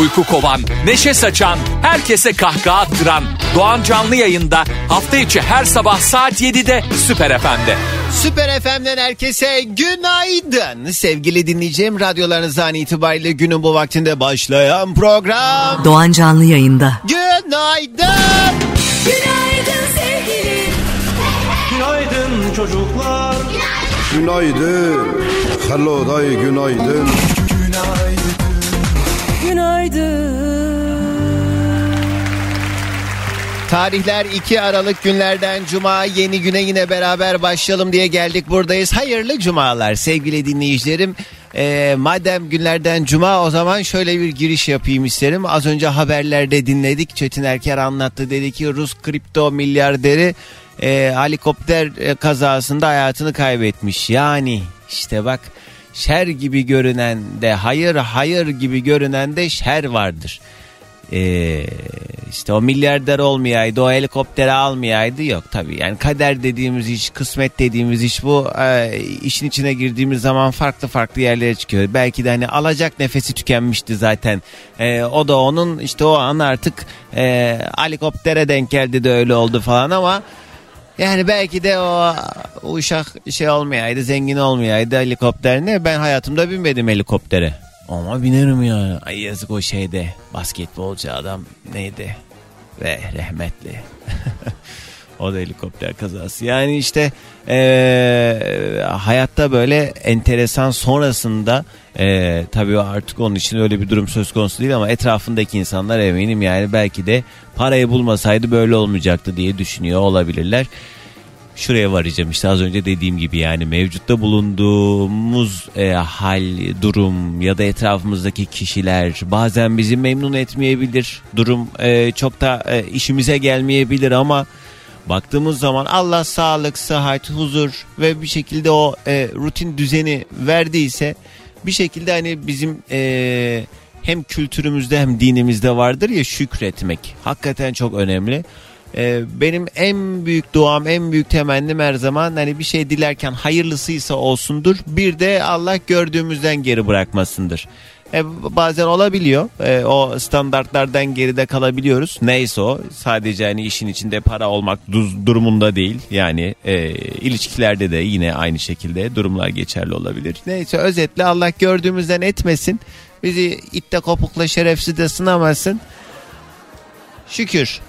Uyku kovan, neşe saçan, herkese kahkaha attıran Doğan Canlı yayında hafta içi her sabah saat 7'de Süper FM'de. Süper FM'den herkese günaydın. Sevgili dinleyeceğim radyolarınızdan itibariyle günün bu vaktinde başlayan program. Doğan Canlı yayında. Günaydın. Günaydın sevgili. Günaydın çocuklar. Günaydın. Hello day günaydın. Günaydın. Tarihler 2 Aralık günlerden Cuma yeni güne yine beraber başlayalım diye geldik buradayız. Hayırlı cumalar sevgili dinleyicilerim. Ee, madem günlerden cuma o zaman şöyle bir giriş yapayım isterim. Az önce haberlerde dinledik. Çetin Erker anlattı dedi ki Rus kripto milyarderi e, helikopter e, kazasında hayatını kaybetmiş. Yani işte bak şer gibi görünen de hayır hayır gibi görünen de şer vardır. Ee, işte o milyarder olmayaydı o helikopteri almayaydı yok tabii. Yani kader dediğimiz iş kısmet dediğimiz iş bu. Ee, işin içine girdiğimiz zaman farklı farklı yerlere çıkıyor. Belki de hani alacak nefesi tükenmişti zaten. Ee, o da onun işte o an artık e, helikoptere denk geldi de öyle oldu falan ama yani belki de o, o uşak şey olmayaydı zengin olmayaydı helikopter ne ben hayatımda binmedim helikoptere. Ama binerim ya. Ay yazık o şeyde basketbolcu adam neydi? Ve rahmetli. o da helikopter kazası. Yani işte eee, hayatta böyle enteresan sonrasında eee tabii artık onun için öyle bir durum söz konusu değil ama etrafındaki insanlar eminim yani belki de parayı bulmasaydı böyle olmayacaktı diye düşünüyor olabilirler şuraya varacağım işte az önce dediğim gibi yani mevcutta bulunduğumuz e, hal, durum ya da etrafımızdaki kişiler bazen bizi memnun etmeyebilir. Durum e, çok da e, işimize gelmeyebilir ama baktığımız zaman Allah sağlık, sıhhat, huzur ve bir şekilde o e, rutin düzeni verdiyse bir şekilde hani bizim e, hem kültürümüzde hem dinimizde vardır ya şükretmek. Hakikaten çok önemli. Ee, benim en büyük duam, en büyük temennim her zaman hani bir şey dilerken hayırlısıysa olsundur. Bir de Allah gördüğümüzden geri bırakmasındır. E, bazen olabiliyor. E, o standartlardan geride kalabiliyoruz. Neyse o. Sadece hani işin içinde para olmak duz- durumunda değil. Yani e, ilişkilerde de yine aynı şekilde durumlar geçerli olabilir. Neyse özetle Allah gördüğümüzden etmesin. Bizi itte kopukla şerefsiz de sınamasın. Şükür.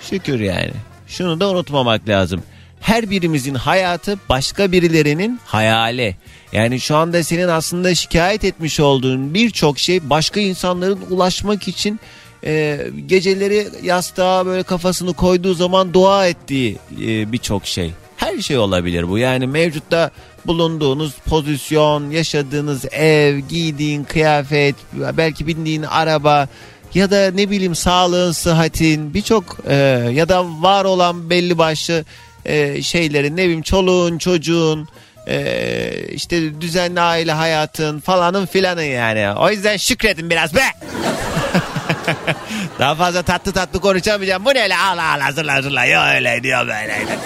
Şükür yani. Şunu da unutmamak lazım. Her birimizin hayatı başka birilerinin hayali. Yani şu anda senin aslında şikayet etmiş olduğun birçok şey başka insanların ulaşmak için e, geceleri yastığa böyle kafasını koyduğu zaman dua ettiği e, birçok şey. Her şey olabilir bu. Yani mevcutta bulunduğunuz pozisyon, yaşadığınız ev, giydiğin kıyafet, belki bindiğin araba ya da ne bileyim sağlığın, sıhhatin birçok e, ya da var olan belli başlı e, şeylerin ne bileyim çoluğun, çocuğun e, işte düzenli aile hayatın falanın filanın yani. O yüzden şükredin biraz be. Daha fazla tatlı tatlı konuşamayacağım. Bu ne la al al hazırla hazırla. Yok öyle diyor böyleydi.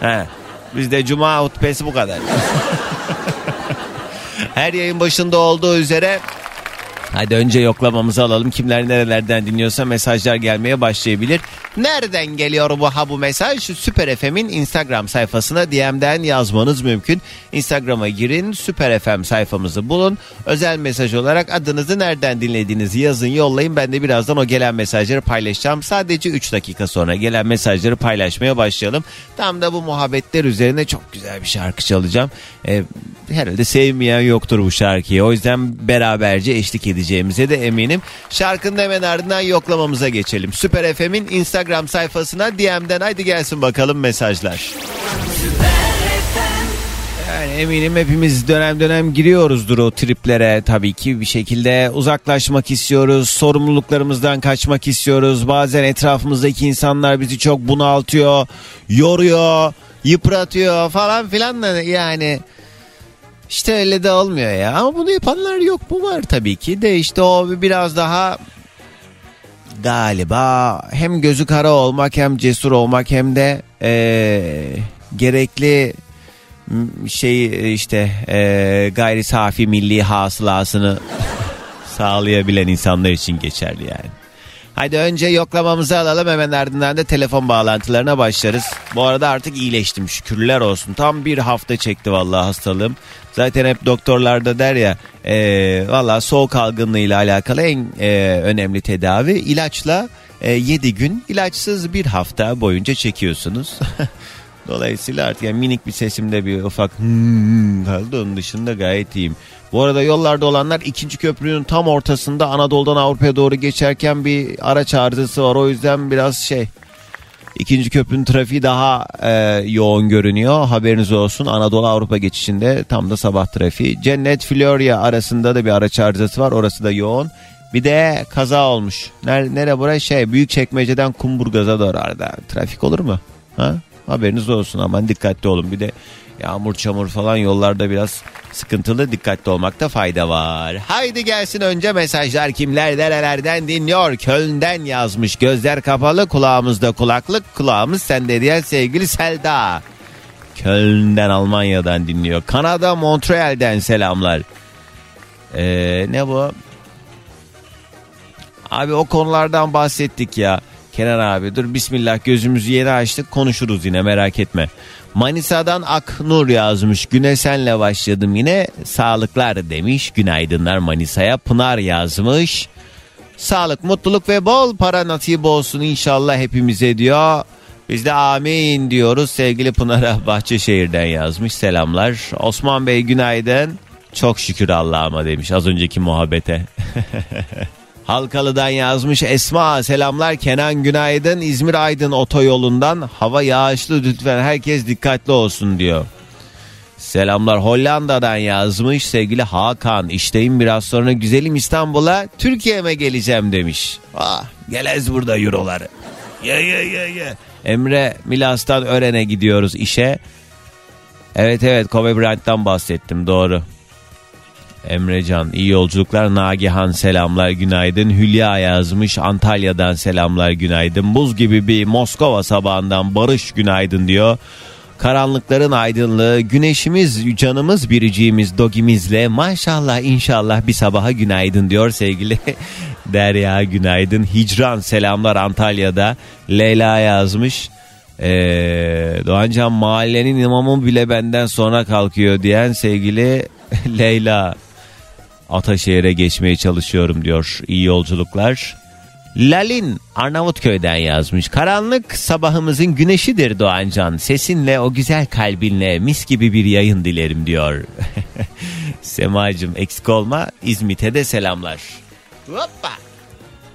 He. Bizde cuma hutbesi bu kadar. Her yayın başında olduğu üzere Hadi önce yoklamamızı alalım. Kimler nerelerden dinliyorsa mesajlar gelmeye başlayabilir. Nereden geliyor bu ha bu mesaj? Süper FM'in Instagram sayfasına DM'den yazmanız mümkün. Instagram'a girin, Süper FM sayfamızı bulun. Özel mesaj olarak adınızı nereden dinlediğinizi yazın, yollayın. Ben de birazdan o gelen mesajları paylaşacağım. Sadece 3 dakika sonra gelen mesajları paylaşmaya başlayalım. Tam da bu muhabbetler üzerine çok güzel bir şarkı çalacağım. Ee, herhalde sevmeyen yoktur bu şarkıyı. O yüzden beraberce eşlik edeceğimize de eminim. Şarkının hemen ardından yoklamamıza geçelim. Süper FM'in Instagram sayfasına DM'den haydi gelsin bakalım mesajlar. Yani eminim hepimiz dönem dönem giriyoruzdur o triplere tabii ki bir şekilde uzaklaşmak istiyoruz. Sorumluluklarımızdan kaçmak istiyoruz. Bazen etrafımızdaki insanlar bizi çok bunaltıyor, yoruyor, yıpratıyor falan filan da yani İşte öyle de olmuyor ya. Ama bunu yapanlar yok mu var tabii ki de işte o biraz daha galiba hem gözü kara olmak hem cesur olmak hem de eee, gerekli şey işte eee, gayri safi milli hasılasını sağlayabilen insanlar için geçerli yani. Hadi önce yoklamamızı alalım hemen ardından da telefon bağlantılarına başlarız. Bu arada artık iyileştim şükürler olsun. Tam bir hafta çekti vallahi hastalığım. Zaten hep doktorlar da der ya e, valla soğuk algınlığıyla alakalı en e, önemli tedavi ilaçla 7 gün ilaçsız bir hafta boyunca çekiyorsunuz. Dolayısıyla artık yani minik bir sesimde bir ufak hmm kaldı onun dışında gayet iyiyim. Bu arada yollarda olanlar ikinci köprünün tam ortasında Anadolu'dan Avrupa'ya doğru geçerken bir araç arızası var. O yüzden biraz şey ikinci köprünün trafiği daha e, yoğun görünüyor. Haberiniz olsun Anadolu Avrupa geçişinde tam da sabah trafiği. Cennet Florya arasında da bir araç arızası var. Orası da yoğun. Bir de kaza olmuş. Nere, nere buraya şey büyük çekmeceden Kumburgaz'a doğru arada. Trafik olur mu? Ha? Haberiniz olsun aman dikkatli olun. Bir de yağmur çamur falan yollarda biraz sıkıntılı dikkatli olmakta fayda var. Haydi gelsin önce mesajlar kimler nerelerden dinliyor. Köln'den yazmış gözler kapalı kulağımızda kulaklık kulağımız sende diyen sevgili Selda. Köln'den Almanya'dan dinliyor. Kanada Montreal'den selamlar. Ee, ne bu? Abi o konulardan bahsettik ya. Kenan abi dur bismillah gözümüzü yeni açtık konuşuruz yine merak etme. Manisa'dan Aknur yazmış. Güne senle başladım yine. Sağlıklar demiş. Günaydınlar Manisa'ya. Pınar yazmış. Sağlık, mutluluk ve bol para nasip olsun inşallah hepimize diyor. Biz de amin diyoruz. Sevgili Pınar'a Bahçeşehir'den yazmış. Selamlar. Osman Bey günaydın. Çok şükür Allah'ıma demiş az önceki muhabbete. Halkalı'dan yazmış Esma selamlar Kenan günaydın İzmir Aydın otoyolundan hava yağışlı lütfen herkes dikkatli olsun diyor. Selamlar Hollanda'dan yazmış sevgili Hakan işteyim biraz sonra güzelim İstanbul'a Türkiye'me geleceğim demiş. Ah gelez burada euroları. Ye ye ye ye. Emre Milas'tan Ören'e gidiyoruz işe. Evet evet Kobe Bryant'tan bahsettim doğru. Emrecan iyi yolculuklar. Nagihan selamlar günaydın. Hülya yazmış Antalya'dan selamlar günaydın. Buz gibi bir Moskova sabahından Barış günaydın diyor. Karanlıkların aydınlığı güneşimiz canımız biriciğimiz dogimizle maşallah inşallah bir sabaha günaydın diyor sevgili Derya günaydın. Hicran selamlar Antalya'da. Leyla yazmış ee, Doğancan mahallenin imamı bile benden sonra kalkıyor diyen sevgili Leyla Ataşehir'e geçmeye çalışıyorum diyor. İyi yolculuklar. Lalin Arnavutköy'den yazmış. Karanlık sabahımızın güneşidir Doğancan. Sesinle o güzel kalbinle mis gibi bir yayın dilerim diyor. Semacım eksik olma İzmit'e de selamlar. Hoppa.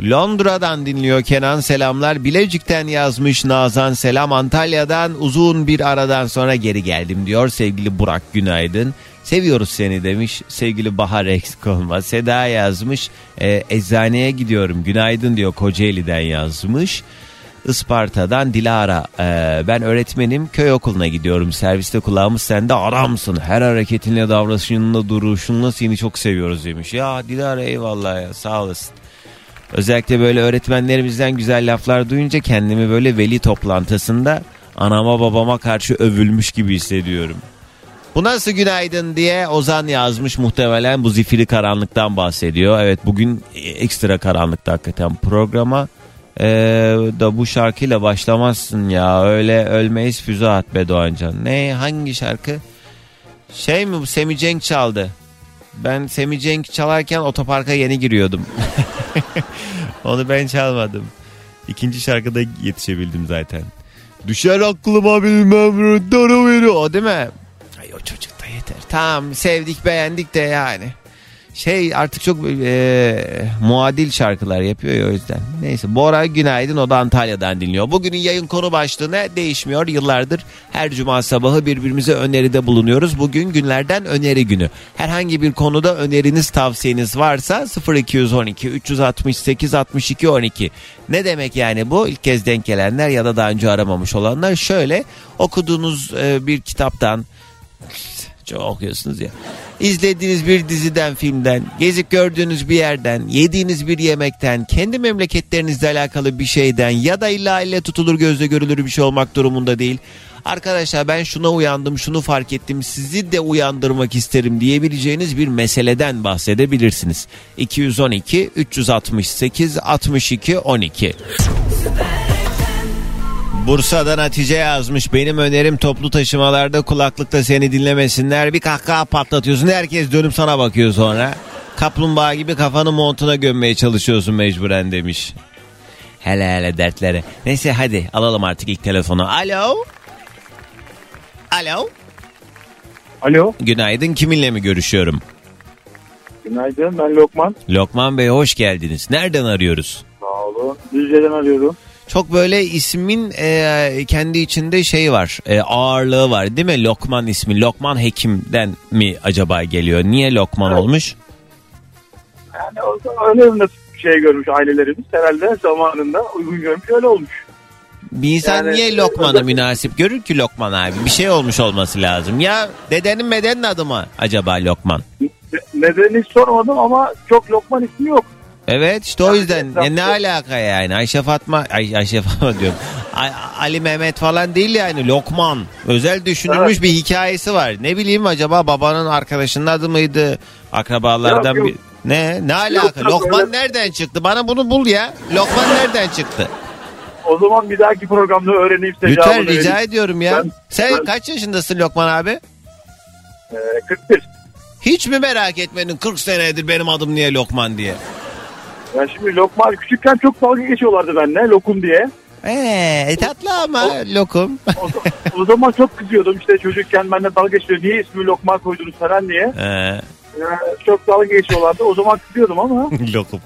Londra'dan dinliyor Kenan selamlar. Bilecik'ten yazmış Nazan selam. Antalya'dan uzun bir aradan sonra geri geldim diyor sevgili Burak günaydın. Seviyoruz seni demiş sevgili Bahar eksik olma. Seda yazmış e, eczaneye gidiyorum günaydın diyor Kocaeli'den yazmış. Isparta'dan Dilara e, ben öğretmenim köy okuluna gidiyorum serviste kulağımız sende aramsın her hareketinle davranışınla duruşunla seni çok seviyoruz demiş. Ya Dilara eyvallah ya sağ olasın. Özellikle böyle öğretmenlerimizden güzel laflar duyunca kendimi böyle veli toplantısında anama babama karşı övülmüş gibi hissediyorum. Bu nasıl günaydın diye Ozan yazmış muhtemelen bu zifiri karanlıktan bahsediyor. Evet bugün ekstra karanlıkta hakikaten programa. Ee, da bu şarkıyla başlamazsın ya öyle ölmeyiz füze at be Doğancan. Ne hangi şarkı? Şey mi bu Semi Cenk çaldı. Ben Semi Cenk çalarken otoparka yeni giriyordum. Onu ben çalmadım. İkinci şarkıda yetişebildim zaten. Düşer aklıma bilmem veriyor. O değil mi? O çocuk da yeter. Tamam sevdik beğendik de yani. Şey artık çok e, muadil şarkılar yapıyor ya o yüzden. Neyse Bora günaydın o da Antalya'dan dinliyor. Bugünün yayın konu başlığı ne? Değişmiyor yıllardır her cuma sabahı birbirimize öneride bulunuyoruz. Bugün günlerden öneri günü. Herhangi bir konuda öneriniz tavsiyeniz varsa 0212 368 62 12. Ne demek yani bu? İlk kez denk gelenler ya da daha önce aramamış olanlar şöyle okuduğunuz e, bir kitaptan çok okuyorsunuz ya. İzlediğiniz bir diziden, filmden, gezip gördüğünüz bir yerden, yediğiniz bir yemekten, kendi memleketlerinizle alakalı bir şeyden ya da illa elle tutulur gözle görülür bir şey olmak durumunda değil. Arkadaşlar ben şuna uyandım, şunu fark ettim, sizi de uyandırmak isterim diyebileceğiniz bir meseleden bahsedebilirsiniz. 212 368 62 12 Bursa'dan Hatice yazmış. Benim önerim toplu taşımalarda kulaklıkta seni dinlemesinler. Bir kahkaha patlatıyorsun. Herkes dönüp sana bakıyor sonra. Kaplumbağa gibi kafanı montuna gömmeye çalışıyorsun mecburen demiş. Hele hele dertlere. Neyse hadi alalım artık ilk telefonu. Alo. Alo. Alo. Günaydın kiminle mi görüşüyorum? Günaydın ben Lokman. Lokman Bey hoş geldiniz. Nereden arıyoruz? Sağ olun. Düzce'den arıyorum. Çok böyle ismin e, kendi içinde şey var e, ağırlığı var değil mi? Lokman ismi Lokman Hekim'den mi acaba geliyor? Niye Lokman Evet. olmuş? Yani o öyle bir şey görmüş ailelerimiz. Herhalde zamanında uygun görmüş öyle olmuş. Bir insan Yani- niye Lokman'ı münasip görür ki Lokman abi? Bir şey olmuş olması lazım. Ya dedenin medenin adı mı acaba Lokman? Ne- Nedenini sormadım ama çok Lokman ismi yok. Evet işte o yüzden. Ne, ne alaka yani? Ayşe Fatma Ay, Ayşe Fatma diyorum. Ali Mehmet falan değil yani Lokman. Özel düşünülmüş Evet. bir hikayesi var. Ne bileyim acaba babanın arkadaşının adı mıydı? Akrabalardan Yok, yok. bir ne ne alaka? yok, Lokman öyle- nereden çıktı? Bana bunu bul ya. Lokman nereden çıktı? O zaman bir dahaki programda öğreneyim lütfen rica vereyim. ediyorum ya. Ben- sen ben- kaç yaşındasın Lokman abi? Ee, 41. hiç mi merak etmedin 40 senedir benim adım niye Lokman diye Ya şimdi Lokman küçükken çok dalga geçiyorlardı benimle Lokum diye. Eee e, tatlı ama lokum O, o zaman çok kızıyordum işte çocukken benimle dalga geçiyor. Niye ismi Lokman koydunuz falan diye. Ee, Ee, çok dalga geçiyorlardı. O zaman kızıyordum ama lokum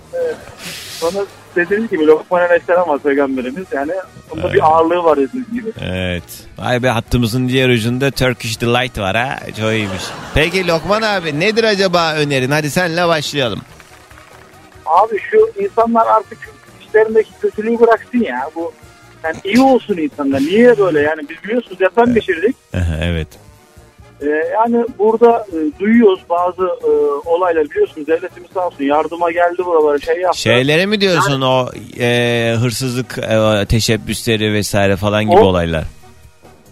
sonra dediğiniz gibi Aleyhisselam var peygamberimiz. Yani onda bir ağırlığı var dediğiniz gibi. Evet. Vay be hattımızın diğer ucunda Turkish Delight var ha. Çok iyiymiş. Peki Lokman abi nedir acaba önerin? Hadi senle başlayalım. Abi şu insanlar artık işlerindeki kötülüğü bıraksın ya. Bu yani iyi olsun insanlar. Niye böyle yani biz biliyorsunuz deprem geçirdik. evet. Ee, yani burada e, duyuyoruz bazı e, olaylar biliyorsunuz devletimiz sağ olsun yardıma geldi buralara şey yaptı. Şeyleri mi diyorsun o e, hırsızlık e, teşebbüsleri vesaire falan gibi O- olaylar?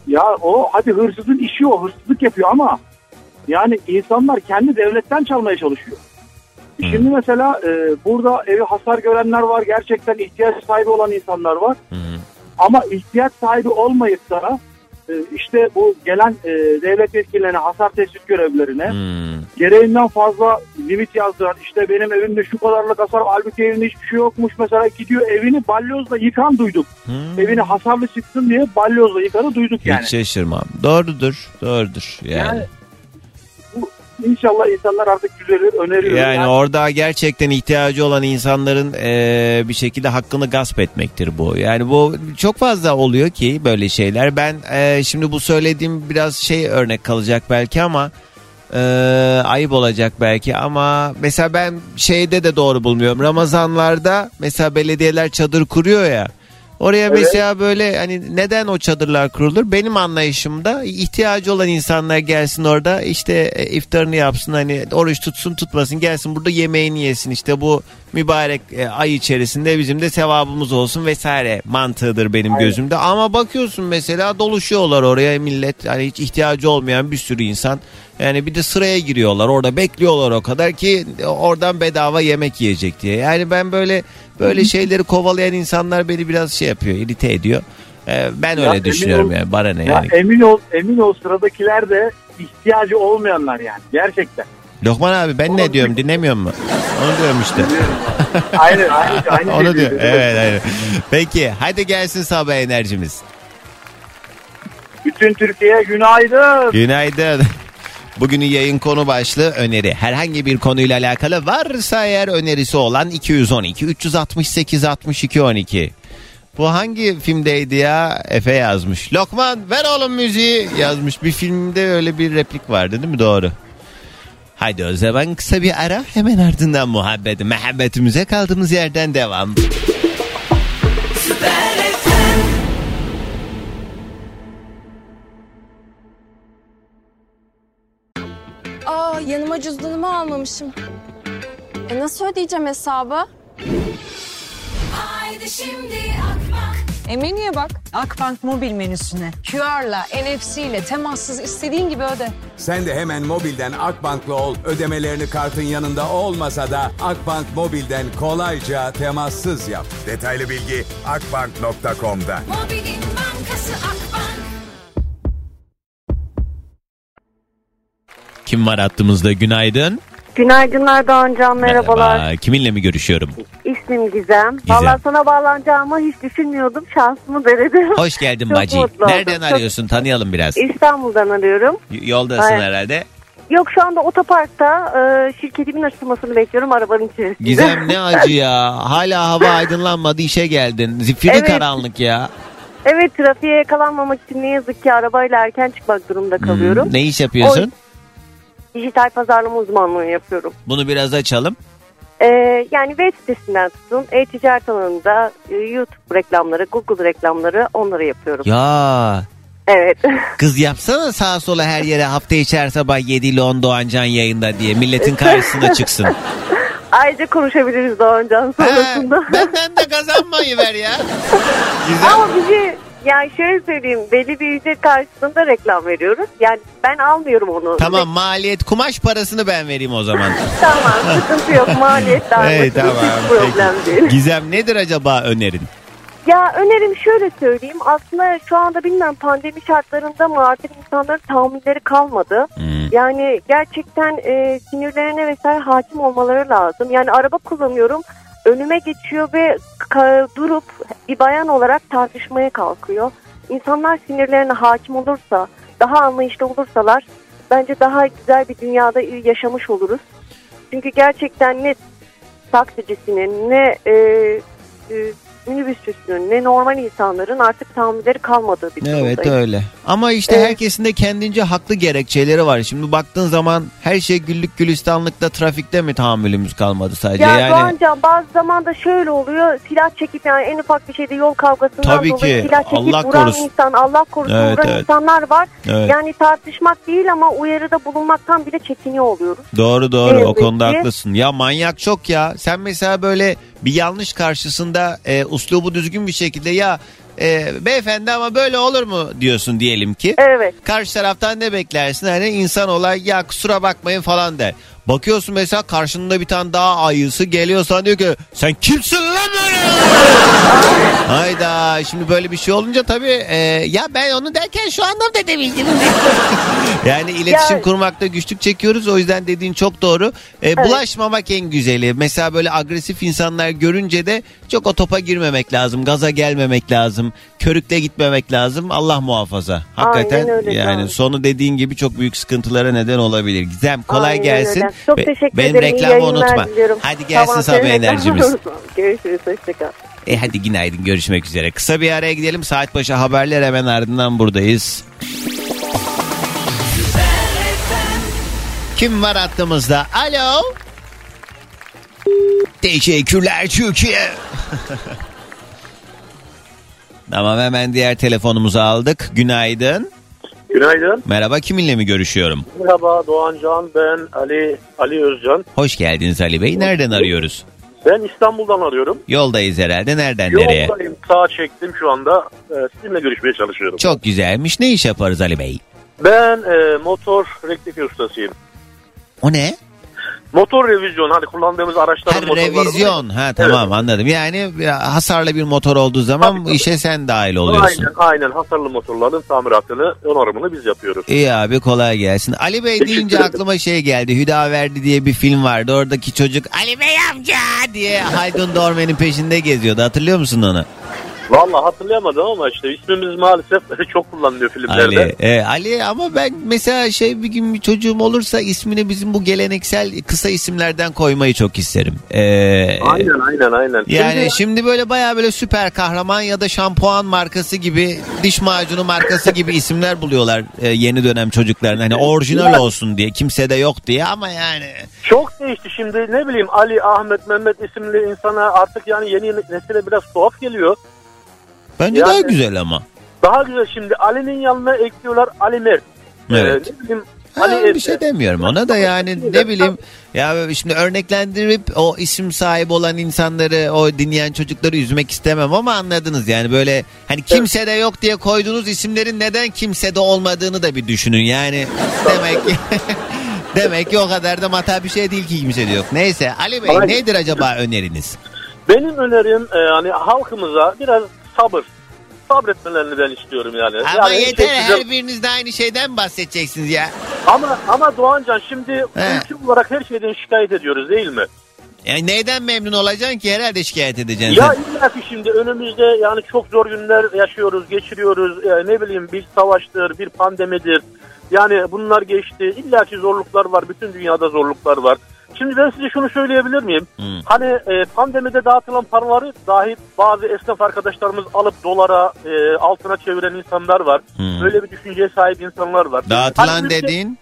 Ya o hadi hırsızın işi o hırsızlık yapıyor ama yani insanlar kendi devletten çalmaya çalışıyor. Hı. Şimdi mesela e, burada evi hasar görenler var gerçekten ihtiyaç sahibi olan insanlar var. Hı. Ama ihtiyaç sahibi olmayıp da e, işte bu gelen e, devlet yetkililerine hasar tespit görevlilerine Hmm. gereğinden fazla limit yazdıran işte benim evimde şu kadarlık hasar halbuki evinde hiçbir şey yokmuş mesela gidiyor evini balyozla yıkan duyduk. Hmm. Evini hasarlı çıksın diye balyozla yıkanı duyduk yani. Hiç şaşırmam. Doğrudur. Doğrudur. Yani. Yani inşallah insanlar artık düzelir öneriyorum. Yani Yani, orada gerçekten ihtiyacı olan insanların eee, bir şekilde hakkını gasp etmektir bu. Yani bu çok fazla oluyor ki böyle şeyler. Ben eee, şimdi bu söylediğim biraz şey örnek kalacak belki ama eee, ayıp olacak belki ama mesela ben şeyde de doğru bulmuyorum. Ramazanlarda mesela belediyeler çadır kuruyor ya. Oraya Evet. mesela böyle hani neden o çadırlar kurulur? Benim anlayışımda ihtiyacı olan insanlar gelsin orada işte e, iftarını yapsın hani oruç tutsun tutmasın gelsin burada yemeğini yesin işte bu mübarek e, ay içerisinde bizim de sevabımız olsun vesaire mantığıdır benim Aynen. gözümde. Ama bakıyorsun mesela doluşuyorlar oraya millet hani hiç ihtiyacı olmayan bir sürü insan yani bir de sıraya giriyorlar orada bekliyorlar o kadar ki oradan bedava yemek yiyecek diye. Yani ben böyle böyle şeyleri kovalayan insanlar beni biraz şey yapıyor irite ediyor. Ee, ben Ya öyle düşünüyorum ol- yani bana ne ya yani. emin ol emin ol sıradakiler de ihtiyacı olmayanlar yani gerçekten. Lokman abi ben ne Olabilir. diyorum dinlemiyor mu? Onu diyorum işte. aynen aynı aynı Onu diyor. Evet evet. Peki hadi gelsin sabah enerjimiz. Bütün Türkiye'ye günaydın. Günaydın. Bugünün yayın konu başlığı öneri. Herhangi bir konuyla alakalı varsa eğer önerisi olan 212 368 62 12. Bu hangi filmdeydi ya? Efe yazmış. Lokman ver oğlum müziği yazmış. Bir filmde öyle bir replik vardı değil mi? Doğru. Haydi o zaman kısa bir ara hemen ardından muhabbet, muhabbetimize kaldığımız yerden devam. Yanıma cüzdanımı almamışım. E nasıl ödeyeceğim hesabı? Haydi şimdi Akbank E menüye bak. Akbank mobil menüsüne. QR'la, NFC ile temassız istediğin gibi öde. Sen de hemen mobilden Akbank'la ol. Ödemelerini kartın yanında olmasa da Akbank mobilden kolayca temassız yap. Detaylı bilgi akbank.com'da. Mobilin bankası Akbank Kim var hattımızda günaydın. Günaydınlar Doğancan merhabalar. Merhaba. Kiminle mi görüşüyorum? İsmim Gizem. Valla sana bağlanacağımı hiç düşünmüyordum. Şansımı denedim. Hoş geldin Çok Bacı. mutlu oldum. Nereden Çok- arıyorsun? Tanıyalım biraz. İstanbul'dan arıyorum. Y- Yoldasın Aynen. herhalde. Yok şu anda otoparkta e, şirketimin açılmasını bekliyorum arabanın içerisinde. Gizem ne acı ya. Hala hava aydınlanmadı işe geldin. Zifiri Evet. karanlık ya. Evet trafiğe yakalanmamak için ne yazık ki arabayla erken çıkmak durumunda kalıyorum. Hmm, ne iş yapıyorsun? Dijital pazarlama uzmanlığı yapıyorum. Bunu biraz açalım. E, yani web sitesinden tutun e-ticaret alanında e, YouTube reklamları, Google reklamları onları yapıyorum. Ya Evet. kız yapsana sağa sola her yere hafta içi her sabah 7 ile 10 Doğancan yayında diye milletin karşısına çıksın. Ayrıca konuşabiliriz Doğancan Ha, sonrasında. benden de kazanmayı ver ya. Güzel. Ama bizi yani şöyle söyleyeyim belli bir ücret karşılığında reklam veriyoruz. Yani ben almıyorum onu. Tamam maliyet kumaş parasını ben vereyim o zaman. Tamam sıkıntı yok maliyet dağılmasın. Evet tamam. Hiç problem Peki. değil. Gizem nedir acaba önerin? Ya önerim şöyle söyleyeyim. Aslında şu anda bilmem pandemi şartlarında mı artık insanların tahammülleri kalmadı. Hmm. Yani gerçekten e, sinirlerine vesaire hakim olmaları lazım. Yani araba kullanıyorum. Önüme geçiyor ve durup bir bayan olarak tartışmaya kalkıyor. İnsanlar sinirlerine hakim olursa, daha anlayışlı olursalar bence daha güzel bir dünyada yaşamış oluruz. Çünkü gerçekten ne taksicisinin ne e, e, minibüsçüsünün ne normal insanların artık tahammülleri kalmadığı bir Evet durumdayız. öyle. Ama işte Evet. herkesin de kendince haklı gerekçeleri var. Şimdi baktığın zaman her şey güllük gülistanlıkta trafikte mi tahammülümüz kalmadı sadece? Ya yani Doğancan bazı zaman da şöyle oluyor silah çekip yani en ufak bir şeyde yol kavgasından Tabii dolayı ki. silah çekip Allah vuran korusun. insan Allah korusun Evet, vuran evet. insanlar var. Evet. Yani tartışmak değil ama uyarıda bulunmaktan bile çekiniyor oluyoruz. Doğru doğru Ne o konuda ki. haklısın. Ya manyak çok ya. Sen mesela böyle bir yanlış karşısında e, uslubu düzgün bir şekilde ya e, beyefendi ama böyle olur mu diyorsun diyelim ki. Evet. Karşı taraftan ne beklersin? Hani insan olay ya kusura bakmayın falan der. Bakıyorsun mesela karşında bir tane daha ayısı geliyor sana diyor ki sen kimsin lan böyle? Hayda şimdi böyle bir şey olunca tabii e, ya ben onu derken şu anlamda demiştim. yani iletişim Ya- kurmakta güçlük çekiyoruz o yüzden dediğin çok doğru. E, bulaşmamak en güzeli. Mesela böyle agresif insanlar görünce de çok o topa girmemek lazım. Gaza gelmemek lazım. Körükle gitmemek lazım. Allah muhafaza. Hakikaten Aynen öyle yani canım. sonu dediğin gibi çok büyük sıkıntılara neden olabilir. Gizem kolay Aynen gelsin. öyle. Çok Be- teşekkür Benim ederim. İyi reklamı unutma. diliyorum. Hadi gelsin Tamam, sabah enerjimiz. Görüşürüz hoşçakal. E hadi günaydın görüşmek üzere. Kısa bir araya gidelim. Saat başı haberler hemen ardından buradayız. Kim var hattımızda? Alo. Teşekkürler Türkiye. tamam hemen diğer telefonumuzu aldık. Günaydın. Günaydın. Merhaba kiminle mi görüşüyorum? Merhaba Doğan Can. Ben Ali Ali Özcan. Hoş geldiniz Ali Bey. Nereden arıyoruz? Ben İstanbul'dan arıyorum. Yoldayız herhalde. Nereden nereye? Yoldayım. Sağa çektim şu anda. Ee, sizinle görüşmeye çalışıyorum. Çok güzelmiş. Ne iş yaparız Ali Bey? Ben e, motor rektifiye ustasıyım. O ne? Motor revizyon hani kullandığımız araçların Ha, motorları. revizyon. Ha tamam anladım. Yani bir hasarlı bir motor olduğu zaman Tabii, tabii. işe sen dahil oluyorsun. Aynen aynen hasarlı motorların tamiratını, onarımını biz yapıyoruz. İyi abi kolay gelsin. Ali Bey Teşekkür deyince ederim. aklıma şey geldi. Hüdaverdi diye bir film vardı. Oradaki çocuk Ali Bey amca diye Haldun Dormen'in peşinde geziyordu. Hatırlıyor musun onu? Vallahi hatırlayamadım ama işte ismimiz maalesef çok kullanılıyor filmlerde. Ali. E, Ali ama ben mesela şey bir gün bir çocuğum olursa ismini bizim bu geleneksel kısa isimlerden koymayı çok isterim. E, Aynen aynen aynen. Yani Şimdi- şimdi, böyle baya böyle süper kahraman ya da şampuan markası gibi diş macunu markası gibi isimler buluyorlar e, yeni dönem çocukların. Hani orijinal olsun diye kimse de yok diye ama yani. Çok değişti şimdi ne bileyim Ali, Ahmet, Mehmet isimli insana artık yani yeni nesile biraz tuhaf geliyor. Bence Yani- daha güzel ama. Daha güzel şimdi Ali'nin yanına ekliyorlar Ali Mert. Evet. Ee, ne bileyim Ha, Hani bir şey demiyorum ona da yani ne bileyim ya şimdi örneklendirip o isim sahibi olan insanları o dinleyen çocukları üzmek istemem ama anladınız yani böyle hani kimsede yok diye koyduğunuz isimlerin neden kimsede olmadığını da bir düşünün yani demek ki demek ki o kadar da mata bir şey değil ki kimsede yok. Neyse Ali Bey Aynen. nedir acaba öneriniz? Benim önerim e, hani halkımıza biraz sabır. Sabretmelerini ben istiyorum yani. Ama yani yeter şey her biriniz de aynı şeyden bahsedeceksiniz ya. Ama ama Doğancan şimdi ülke olarak her şeyden şikayet ediyoruz değil mi? Yani neyden memnun olacaksın ki herhalde şikayet edeceksin. Ya illa ki şimdi önümüzde yani çok zor günler yaşıyoruz, geçiriyoruz. Ya ne bileyim bir savaştır, bir pandemidir. Yani bunlar geçti. İlla ki zorluklar var. Bütün dünyada zorluklar var. Şimdi ben size şunu söyleyebilir miyim? Hmm. Hani e, pandemide dağıtılan paraları dahi bazı esnaf arkadaşlarımız alıp dolara, e, altına çeviren insanlar var. Hmm. Böyle bir düşünceye sahip insanlar var. Dağıtılan Hani dediğin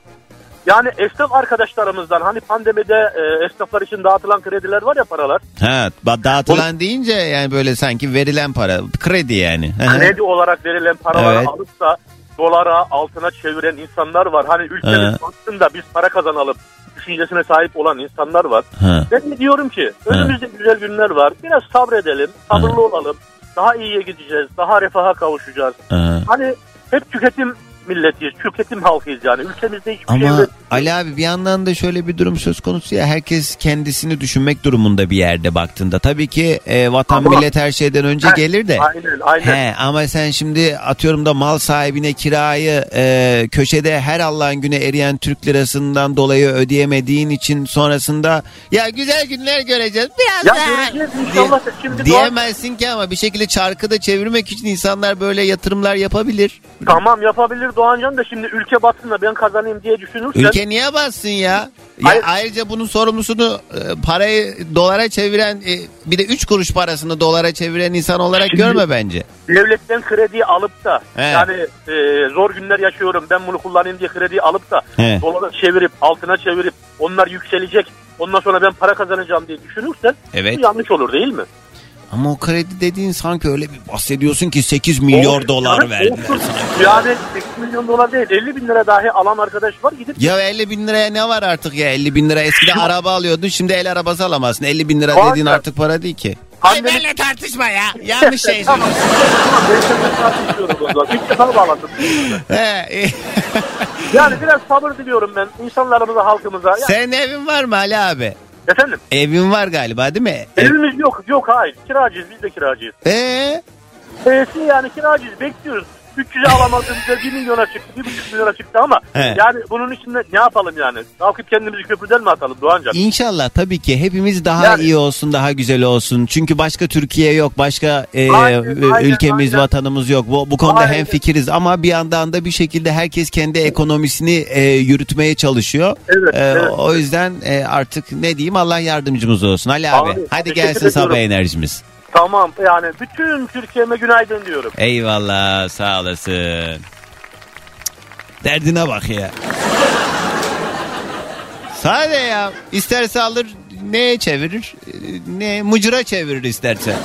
Yani esnaf arkadaşlarımızdan hani pandemide e, esnaflar için dağıtılan krediler var ya paralar. Ba- dağıtılan deyince yani böyle sanki verilen para, kredi yani. Kredi olarak verilen paraları Evet. alıp da dolara altına çeviren insanlar var. Hani Evet. baktığında biz para kazanalım düşüncesine sahip olan insanlar var. Hı. Ben de diyorum ki önümüzde güzel günler var. Biraz sabredelim, sabırlı olalım. Daha iyiye gideceğiz, daha refaha kavuşacağız. Hı. Hani hep tüketim milletiyiz, tüketim halkıyız yani. Ülkemizde hiçbir şey Ama yok. Ali abi bir yandan da şöyle bir durum söz konusu ya herkes kendisini düşünmek durumunda bir yerde baktığında. Tabii ki e, vatan Ama- millet her şeyden önce Heh, gelir de. Aynen, aynen. He, ama sen şimdi atıyorum da mal sahibine kirayı e, köşede her Allah'ın güne eriyen Türk lirasından dolayı ödeyemediğin için sonrasında ya güzel günler göreceğiz biraz Ya daha göreceğiz inşallah. Şimdi diyemezsin ki ama bir şekilde çarkı da çevirmek için insanlar böyle yatırımlar yapabilir. Tamam yapabilir Doğancan da şimdi ülke batsın da ben kazanayım diye düşünürsen. Ülke niye bassın ya? ya ayrıca bunun sorumlusunu e, parayı dolara çeviren e, bir de 3 kuruş parasını dolara çeviren insan olarak Şimdi- görme bence. devletten krediyi alıp da He. yani e, zor günler yaşıyorum ben bunu kullanayım diye krediyi alıp da He. dolara çevirip altına çevirip onlar yükselecek ondan sonra ben para kazanacağım diye düşünürsen Evet. bu yanlış olur değil mi? Ama o kredi dediğin sanki öyle bir bahsediyorsun ki 8 milyar Olsun, dolar yani verdiler olsun. sana. Yani 8 milyon dolar değil 50 bin lira dahi alan arkadaş var gidip Ya 50 bin liraya ne var artık ya 50 bin lira eskiden araba alıyordun şimdi el arabası alamazsın 50 bin lira dediğin artık para değil ki. Ay Pandemi- benimle tartışma ya yanlış şey Tamam. söylüyorsun. O. İlk defa bağlandım. He, Yani biraz sabır diliyorum ben insanlarımıza halkımıza. Ya, Senin evin var mı Ali abi? Efendim Evin var galiba değil mi? Ev- evimiz yok yok hayır kiracıyız biz de kiracıyız. Ee, E'si yani kiracıyız bekliyoruz. 300'e alamadığımızda 1 milyona çıktı, 1,5 milyona çıktı ama He. yani bunun için de ne yapalım yani? Kalkıp kendimizi köprüden mi atalım Doğancan? İnşallah tabii ki hepimiz daha Yani- iyi olsun, daha güzel olsun. Çünkü başka Türkiye yok, başka e, Aynen, e, aynen, ülkemiz, aynen. vatanımız yok. Bu, bu konuda Aynen. hem fikiriz ama bir yandan da bir şekilde herkes kendi ekonomisini e, yürütmeye çalışıyor. Evet, E, evet. O yüzden e, artık ne diyeyim Allah yardımcımız olsun. Ali abi, Abi, hadi teşekkür gelsin sabah ediyorum. enerjimiz. Tamam yani bütün Türkiye'me günaydın diyorum. Eyvallah, sağ olasın. Derdine bak ya. Sade ya. İsterse alır neye çevirir? Ne mıcıra çevirir isterse.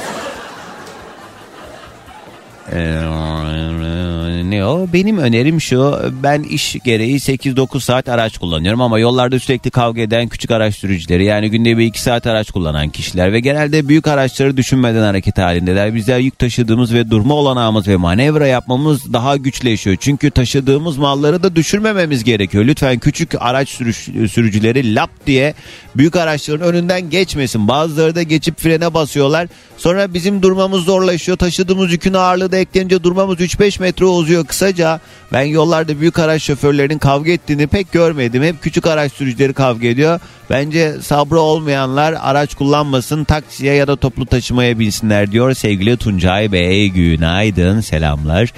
Ne? Benim önerim şu. Ben iş gereği 8-9 saat araç kullanıyorum ama yollarda sürekli kavga eden küçük araç sürücüleri yani günde bir 2 saat araç kullanan kişiler ve genelde büyük araçları düşünmeden hareket halindeler. Bizler yük taşıdığımız ve durma olanağımız ve manevra yapmamız daha güçleşiyor. Çünkü taşıdığımız malları da düşürmememiz gerekiyor. Lütfen küçük araç sürüş- sürücüleri lap diye büyük araçların önünden geçmesin. Bazıları da geçip frene basıyorlar. Sonra bizim durmamız zorlaşıyor. Taşıdığımız yükün ağırlığı da eklenince durmamız 3-5 metre uzuyor. Kısaca ben yollarda büyük araç şoförlerinin kavga ettiğini pek görmedim. Hep küçük araç sürücüleri kavga ediyor. Bence sabrı olmayanlar araç kullanmasın taksiye ya da toplu taşımaya binsinler diyor sevgili Tuncay Bey. Günaydın selamlar.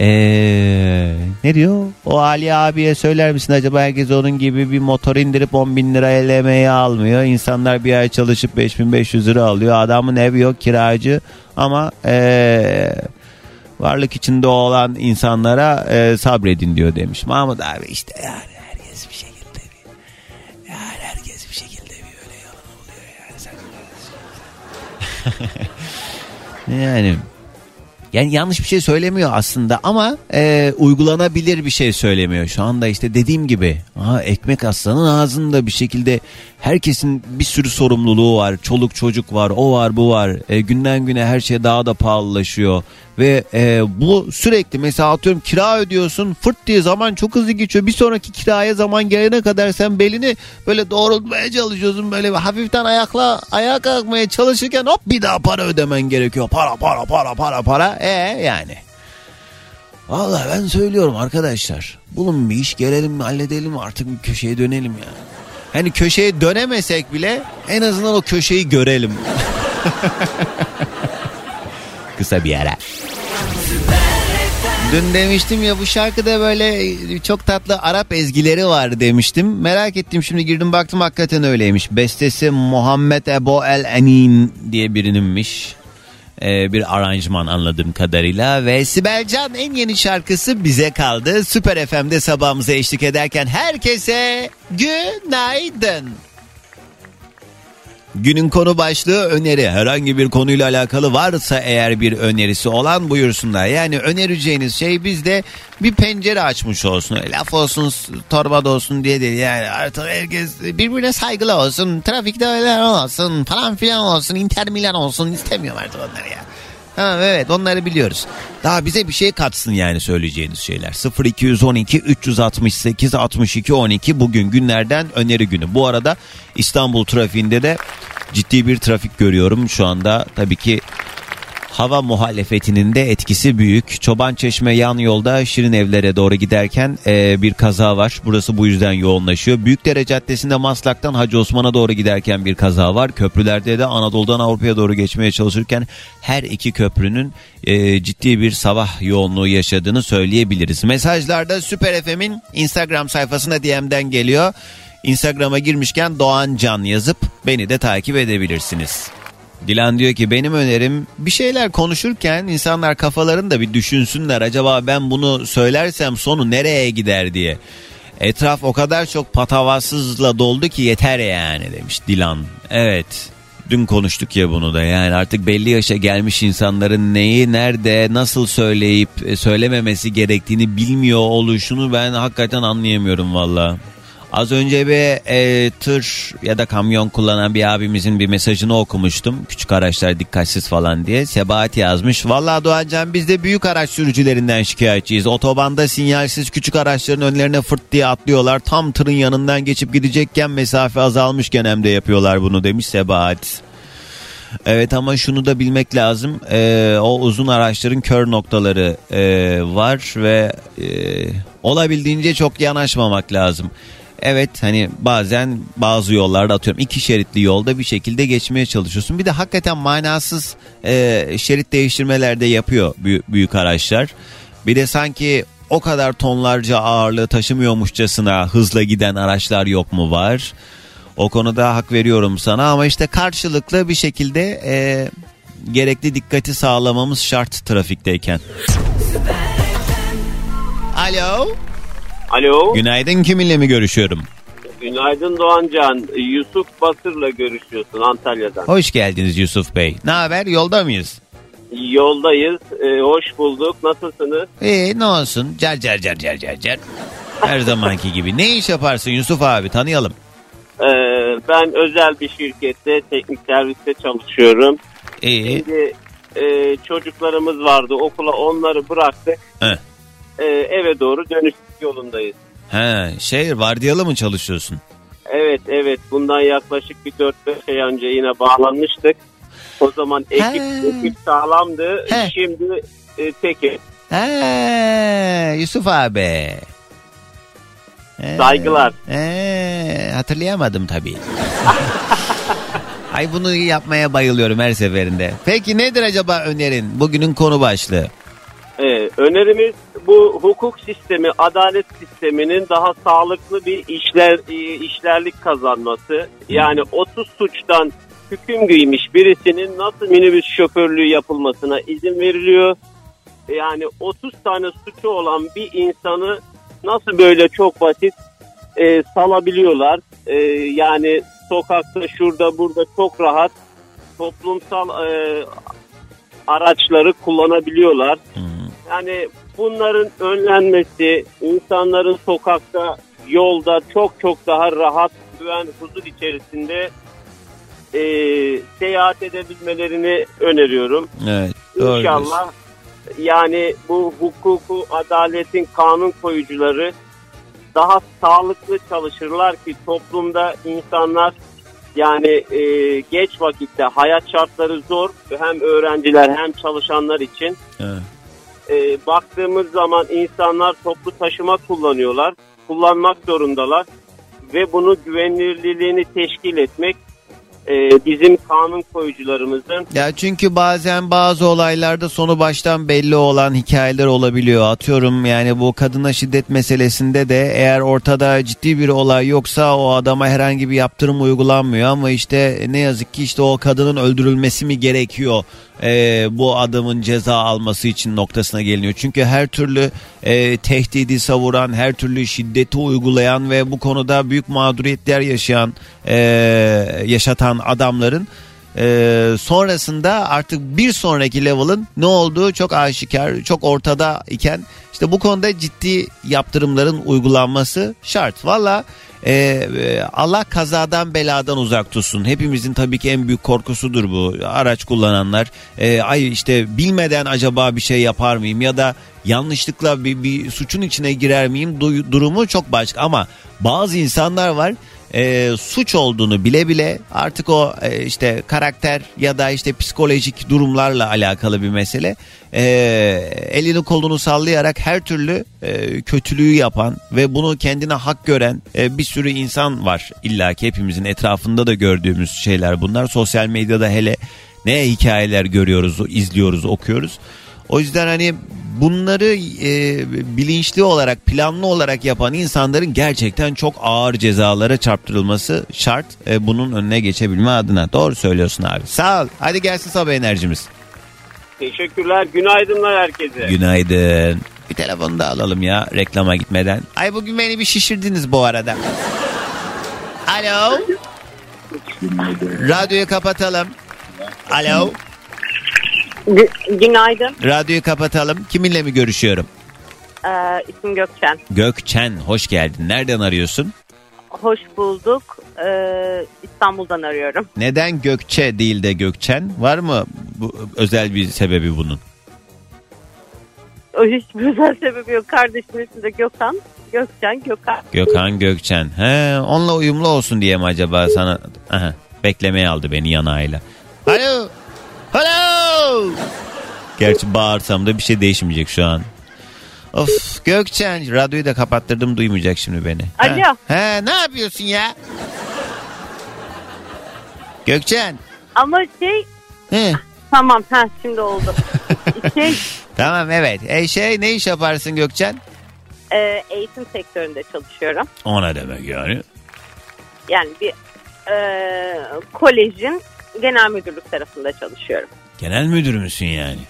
Ee, ne diyor? O Ali abiye söyler misin acaba herkes onun gibi bir motor indirip 10 bin lira elemeye almıyor. İnsanlar bir ay çalışıp 5500 lira alıyor. Adamın evi yok kiracı ama ee, varlık içinde olan insanlara ee, sabredin diyor demiş. Mahmut abi işte yani herkes bir şekilde bir yani herkes bir şekilde bir öyle yalan oluyor yani sen yani Yani yanlış bir şey söylemiyor aslında ama e, uygulanabilir bir şey söylemiyor. Şu anda işte dediğim gibi ha, ekmek aslanın ağzında bir şekilde herkesin bir sürü sorumluluğu var. Çoluk çocuk var, o var, bu var. E, günden güne her şey daha da pahalılaşıyor. Ve e, bu sürekli mesela atıyorum kira ödüyorsun fırt diye zaman çok hızlı geçiyor. Bir sonraki kiraya zaman gelene kadar sen belini böyle doğrultmaya çalışıyorsun. Böyle hafiften ayakla ayağa kalkmaya çalışırken hop bir daha para ödemen gerekiyor. Para para para para para. E yani. Vallahi ben söylüyorum arkadaşlar. Bulun bir iş gelelim halledelim artık bir köşeye dönelim ya. Hani köşeye dönemesek bile en azından o köşeyi görelim. Kısa bir ara. Dün demiştim ya bu şarkıda böyle çok tatlı Arap ezgileri var demiştim. Merak ettim şimdi girdim baktım hakikaten öyleymiş. Bestesi Muhammed Ebo El Enin diye birininmiş. Ee, bir aranjman anladığım kadarıyla ve Sibel Can en yeni şarkısı bize kaldı. Süper FM'de sabahımıza eşlik ederken herkese günaydın. Günün konu başlığı öneri. Herhangi bir konuyla alakalı varsa eğer bir önerisi olan buyursunlar. Yani önereceğiniz şey bizde bir pencere açmış olsun. Laf olsun, torba da olsun diye değil. Yani artık herkes birbirine saygılı olsun. Trafikte öyle olsun falan filan olsun. Inter Milan olsun istemiyorum artık onları ya. Ha, evet onları biliyoruz. Daha bize bir şey katsın yani söyleyeceğiniz şeyler. 0212 368 62 12 bugün günlerden öneri günü. Bu arada İstanbul trafiğinde de ciddi bir trafik görüyorum şu anda. Tabii ki hava muhalefetinin de etkisi büyük. Çoban Çeşme yan yolda Şirin Evler'e doğru giderken e, bir kaza var. Burası bu yüzden yoğunlaşıyor. Büyükdere Caddesi'nde Maslak'tan Hacı Osman'a doğru giderken bir kaza var. Köprülerde de Anadolu'dan Avrupa'ya doğru geçmeye çalışırken her iki köprünün e, ciddi bir sabah yoğunluğu yaşadığını söyleyebiliriz. Mesajlarda Süper FM'in Instagram sayfasına DM'den geliyor. Instagram'a girmişken Doğan Can yazıp beni de takip edebilirsiniz. Dilan diyor ki benim önerim bir şeyler konuşurken insanlar kafalarını da bir düşünsünler. Acaba ben bunu söylersem sonu nereye gider diye. Etraf o kadar çok patavatsızla doldu ki yeter yani demiş Dilan. Evet dün konuştuk ya bunu da yani artık belli yaşa gelmiş insanların neyi nerede nasıl söyleyip e, söylememesi gerektiğini bilmiyor oluşunu ben hakikaten anlayamıyorum valla. Az önce bir e, tır ya da kamyon kullanan bir abimizin bir mesajını okumuştum. Küçük araçlar dikkatsiz falan diye. Sebahat yazmış. Vallahi Doğancan biz de büyük araç sürücülerinden şikayetçiyiz. Otobanda sinyalsiz küçük araçların önlerine fırt diye atlıyorlar. Tam tırın yanından geçip gidecekken mesafe azalmışken hem de yapıyorlar bunu demiş Sebahat. Evet ama şunu da bilmek lazım. Ee, o uzun araçların kör noktaları e, var ve e, olabildiğince çok yanaşmamak lazım. Evet hani bazen bazı yollarda atıyorum iki şeritli yolda bir şekilde geçmeye çalışıyorsun. Bir de hakikaten manasız e, şerit değiştirmeler de yapıyor büyük, büyük araçlar. Bir de sanki o kadar tonlarca ağırlığı taşımıyormuşçasına hızla giden araçlar yok mu var? O konuda hak veriyorum sana ama işte karşılıklı bir şekilde e, gerekli dikkati sağlamamız şart trafikteyken. Alo. Alo. Günaydın kiminle mi görüşüyorum? Günaydın Doğancan. Yusuf Basır'la görüşüyorsun Antalya'dan. Hoş geldiniz Yusuf Bey. Ne haber yolda mıyız? Yoldayız. Ee, hoş bulduk. Nasılsınız? İyi ne olsun cer cer cer cer cer cer. Her zamanki gibi. Ne iş yaparsın Yusuf abi tanıyalım. Ee, ben özel bir şirkette teknik serviste çalışıyorum. İyi. Şimdi e, çocuklarımız vardı okula onları bıraktık. Heh. Ee, eve doğru dönüş yolundayız. He, şey vardiyalı mı çalışıyorsun? Evet evet bundan yaklaşık bir 4-5 ay önce yine bağlanmıştık. O zaman ekip, ekip sağlamdı. He. Şimdi e, tekim. He, Yusuf abi. He, Saygılar. He, hatırlayamadım tabii. Ay bunu yapmaya bayılıyorum her seferinde. Peki nedir acaba önerin? Bugünün konu başlığı. Ee, önerimiz bu hukuk sistemi, adalet sisteminin daha sağlıklı bir işler e, işlerlik kazanması. Yani 30 suçtan hüküm giymiş birisinin nasıl minibüs şoförlüğü yapılmasına izin veriliyor? Yani 30 tane suçu olan bir insanı nasıl böyle çok basit e, salabiliyorlar? E, yani sokakta şurada burada çok rahat toplumsal e, araçları kullanabiliyorlar. Yani bunların önlenmesi, insanların sokakta, yolda çok çok daha rahat, güven, huzur içerisinde e, seyahat edebilmelerini öneriyorum. Evet. doğru İnşallah yani bu hukuku, adaletin kanun koyucuları daha sağlıklı çalışırlar ki toplumda insanlar yani e, geç vakitte hayat şartları zor hem öğrenciler hem çalışanlar için Evet. E, baktığımız zaman insanlar toplu taşıma kullanıyorlar. Kullanmak zorundalar. Ve bunu güvenilirliğini teşkil etmek e, bizim kanun koyucularımızın Ya çünkü bazen bazı olaylarda sonu baştan belli olan hikayeler olabiliyor. Atıyorum yani bu kadına şiddet meselesinde de eğer ortada ciddi bir olay yoksa o adama herhangi bir yaptırım uygulanmıyor ama işte ne yazık ki işte o kadının öldürülmesi mi gerekiyor e, bu adamın ceza alması için noktasına geliniyor. Çünkü her türlü e, tehdidi savuran, her türlü şiddeti uygulayan ve bu konuda büyük mağduriyetler yaşayan, e, yaşatan adamların e, sonrasında artık bir sonraki level'ın ne olduğu çok aşikar, çok ortada iken işte bu konuda ciddi yaptırımların uygulanması şart. Valla e, e, Allah kazadan beladan uzak tutsun. Hepimizin tabii ki en büyük korkusudur bu. Araç kullananlar e, ay işte bilmeden acaba bir şey yapar mıyım ya da yanlışlıkla bir, bir suçun içine girer miyim du- durumu çok başka ama bazı insanlar var e, suç olduğunu bile bile artık o e, işte karakter ya da işte psikolojik durumlarla alakalı bir mesele. E, elini kolunu sallayarak her türlü e, kötülüğü yapan ve bunu kendine hak gören e, bir sürü insan var. İlla ki hepimizin etrafında da gördüğümüz şeyler bunlar. Sosyal medyada hele ne hikayeler görüyoruz izliyoruz okuyoruz o yüzden hani bunları e, bilinçli olarak planlı olarak yapan insanların gerçekten çok ağır cezalara çarptırılması şart e, bunun önüne geçebilme adına. Doğru söylüyorsun abi. Sağ ol. Hadi gelsin sabah enerjimiz. teşekkürler. Günaydınlar herkese. Günaydın. Bir telefonu da alalım ya reklama gitmeden. Ay bugün beni bir şişirdiniz bu arada. Alo. Radyoyu kapatalım. Alo. Günaydın. Radyoyu kapatalım. Kiminle mi görüşüyorum? Ee, isim Gökçen. Gökçen hoş geldin. Nereden arıyorsun? Hoş bulduk. Ee, İstanbul'dan arıyorum. Neden Gökçe değil de Gökçen? Var mı bu, özel bir sebebi bunun? O hiçbir özel sebebi yok. Kardeşimin ismi de Gökhan. Gökçen, Gökhan. Gökhan Gökçen. He, onunla uyumlu olsun diye mi acaba sana? Aha, beklemeye aldı beni yanağıyla. Alo. Alo. Gerçi bağırsam da bir şey değişmeyecek şu an. Of Gökçen radyoyu da kapattırdım duymayacak şimdi beni. Ha? Alo. He, ne yapıyorsun ya? Gökçen. Ama şey... He. Tamam, ha şimdi oldu. şey, Tamam evet. E şey ne iş yaparsın Gökçen? e, eğitim sektöründe çalışıyorum. O ne demek yani? Yani bir e, kolejin genel müdürlük tarafında çalışıyorum. Genel müdür müsün yani?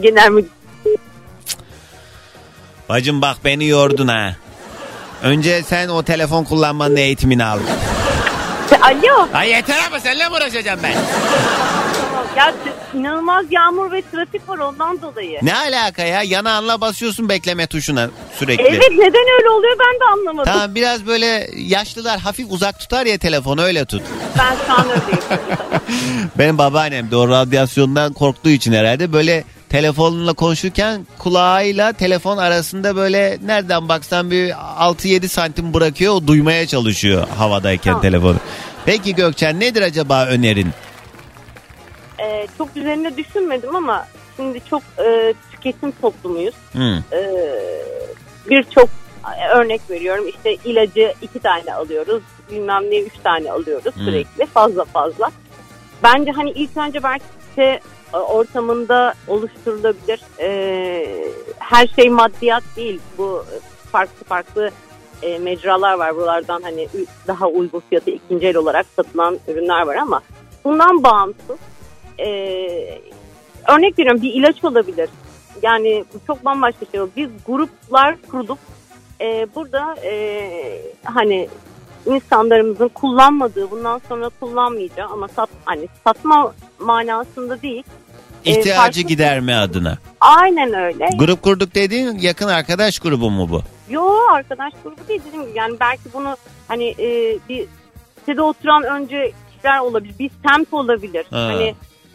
Genel müdür Bacım bak beni yordun ha. Önce sen o telefon kullanmanın eğitimini al. Alo. Ay yeter ama seninle mi uğraşacağım ben? Ya inanılmaz yağmur ve trafik var ondan dolayı. Ne alaka ya? Yanağınla basıyorsun bekleme tuşuna sürekli. Evet neden öyle oluyor ben de anlamadım. Tamam biraz böyle yaşlılar hafif uzak tutar ya telefonu öyle tut. Ben şu an öyleyim. Benim babaannem de o radyasyondan korktuğu için herhalde böyle telefonla konuşurken kulağıyla telefon arasında böyle nereden baksan bir 6-7 santim bırakıyor o duymaya çalışıyor havadayken Tamam. telefonu. Peki Gökçen nedir acaba önerin? Ee, çok üzerine düşünmedim ama şimdi çok e, tüketim toplumuyuz. Hı. Ee, Birçok örnek veriyorum işte ilacı iki tane alıyoruz bilmem ne üç tane alıyoruz Hmm. sürekli fazla fazla. Bence hani ilk önce belki site e, ortamında oluşturulabilir. Ee, her şey maddiyat değil. Bu farklı farklı e, mecralar var. Buralardan hani daha uygun fiyatı ikinci el olarak satılan ürünler var ama bundan bağımsız e, örnek veriyorum bir ilaç olabilir. Yani bu çok bambaşka şey. Biz gruplar kurup e, burada e, hani insanlarımızın kullanmadığı bundan sonra kullanmayacağı ama sat, hani satma manasında değil e, İhtiyacı farklı- giderme adına. Aynen öyle. Grup kurduk dediğin yakın arkadaş grubu mu bu? Yo arkadaş grubu değil gibi yani belki bunu hani e, bir sitede oturan önce kişiler olabilir. Bir semt olabilir. Ha. Hani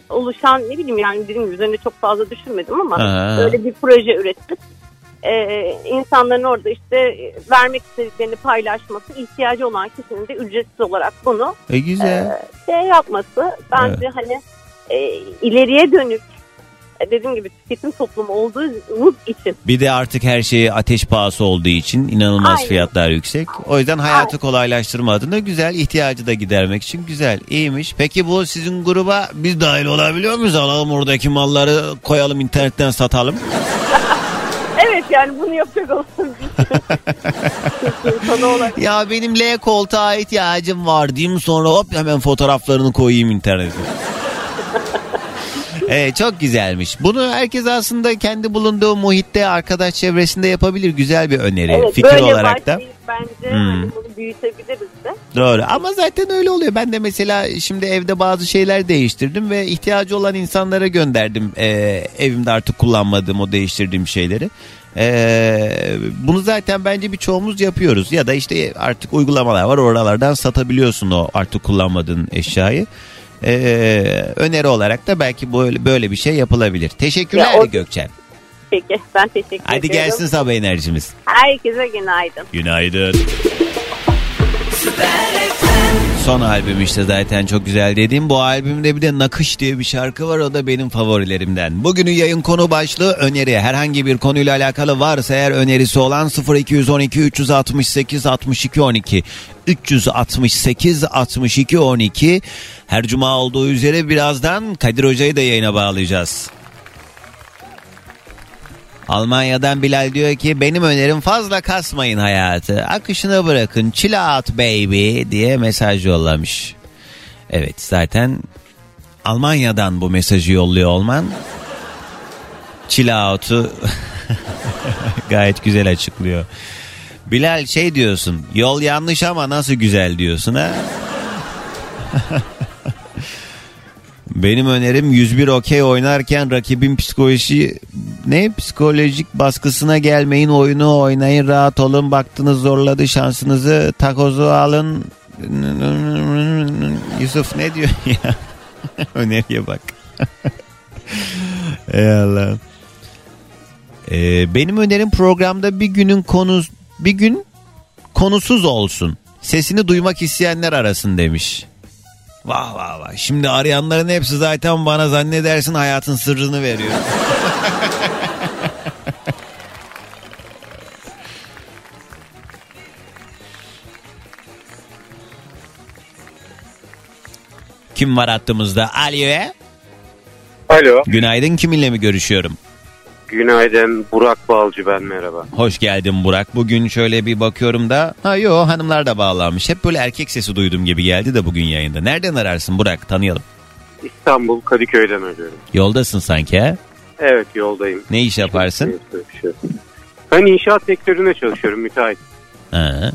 oluşan ne bileyim yani dediğim gibi üzerine çok fazla düşünmedim ama Ha. böyle bir proje üretip e, insanların orada işte vermek istediklerini paylaşması, ihtiyacı olan kişinin de ücretsiz olarak bunu E güzel. e, şey yapması bence hani e, ileriye dönük dediğim gibi tüketim toplumu olduğumuz için Bir de artık her şey ateş pahası olduğu için inanılmaz Aynen. fiyatlar yüksek. O yüzden hayatı kolaylaştırma adına güzel, ihtiyacı da gidermek için güzel, iyiymiş. Peki bu sizin gruba biz dahil olabiliyor muyuz? Alalım oradaki malları koyalım internetten satalım. Evet yani bunu yapacak olsun. Ya benim L koltuğa ihtiyacım var diyeyim sonra hop hemen fotoğraflarını koyayım internete. Evet çok güzelmiş. Bunu herkes aslında kendi bulunduğu muhitte arkadaş çevresinde yapabilir. Güzel bir öneri. Evet, Fikir böyle olarak da. Bence Hmm. hani bunu büyütebiliriz de. Doğru ama zaten öyle oluyor. Ben de mesela şimdi evde bazı şeyler değiştirdim ve ihtiyacı olan insanlara gönderdim. Ee, evimde artık kullanmadığım o değiştirdiğim şeyleri. Ee, bunu zaten bence birçoğumuz yapıyoruz. Ya da işte artık uygulamalar var oralardan satabiliyorsun o artık kullanmadığın eşyayı. Ee, öneri olarak da belki böyle böyle bir şey yapılabilir. Teşekkürler Ya o- Gökçen. Peki ben teşekkür Hadi ediyorum. gelsin sabah enerjimiz. Herkese günaydın. Günaydın. Son albüm işte zaten çok güzel dediğim. Bu albümde bir de Nakış diye bir şarkı var. O da benim favorilerimden. Bugünün yayın konu başlığı öneri. Herhangi bir konuyla alakalı varsa eğer önerisi olan 0212 368 62 12 368 62 12 her cuma olduğu üzere birazdan Kadir Hoca'yı da yayına bağlayacağız. Almanya'dan Bilal diyor ki benim önerim fazla kasmayın hayatı. Akışına bırakın chill out baby diye mesaj yollamış. Evet zaten Almanya'dan bu mesajı yolluyor olman chill out'u gayet güzel açıklıyor. Bilal şey diyorsun yol yanlış ama nasıl güzel diyorsun ha? Benim önerim 101 okey oynarken rakibin psikoloji ne? Psikolojik baskısına gelmeyin oyunu oynayın rahat olun. Baktınız zorladı şansınızı takozu alın. Yusuf ne diyor ya? Öneriye bak. Ey Allah Ee, benim önerim programda bir günün konu bir gün konusuz olsun. Sesini duymak isteyenler arasın demiş. Vah vah vah. Şimdi arayanların hepsi zaten bana zannedersin hayatın sırrını veriyor. Kim var hattımızda? Alo. Alo. Günaydın kiminle mi görüşüyorum? Günaydın. Burak Balcı ben merhaba. Hoş geldin Burak. Bugün şöyle bir bakıyorum da ha yo hanımlar da bağlanmış. Hep böyle erkek sesi duydum gibi geldi de bugün yayında. Nereden ararsın Burak? Tanıyalım. İstanbul Kadıköy'den arıyorum. Yoldasın sanki ha? Evet yoldayım. Ne iş yaparsın? Ben inşaat sektöründe çalışıyorum müteahhit. Ha.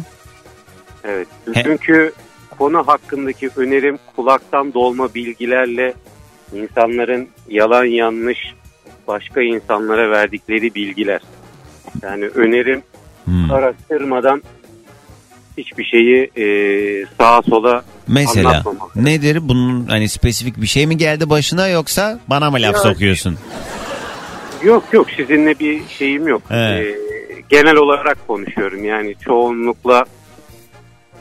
Evet. Çünkü konu hakkındaki önerim kulaktan dolma bilgilerle insanların yalan yanlış başka insanlara verdikleri bilgiler. Yani önerim Hmm. araştırmadan hiçbir şeyi e, sağa sola Mesela anlatmamak. nedir bunun hani spesifik bir şey mi geldi başına yoksa bana mı laf Ya- sokuyorsun? Yok yok sizinle bir şeyim yok. He. Ee, genel olarak konuşuyorum yani çoğunlukla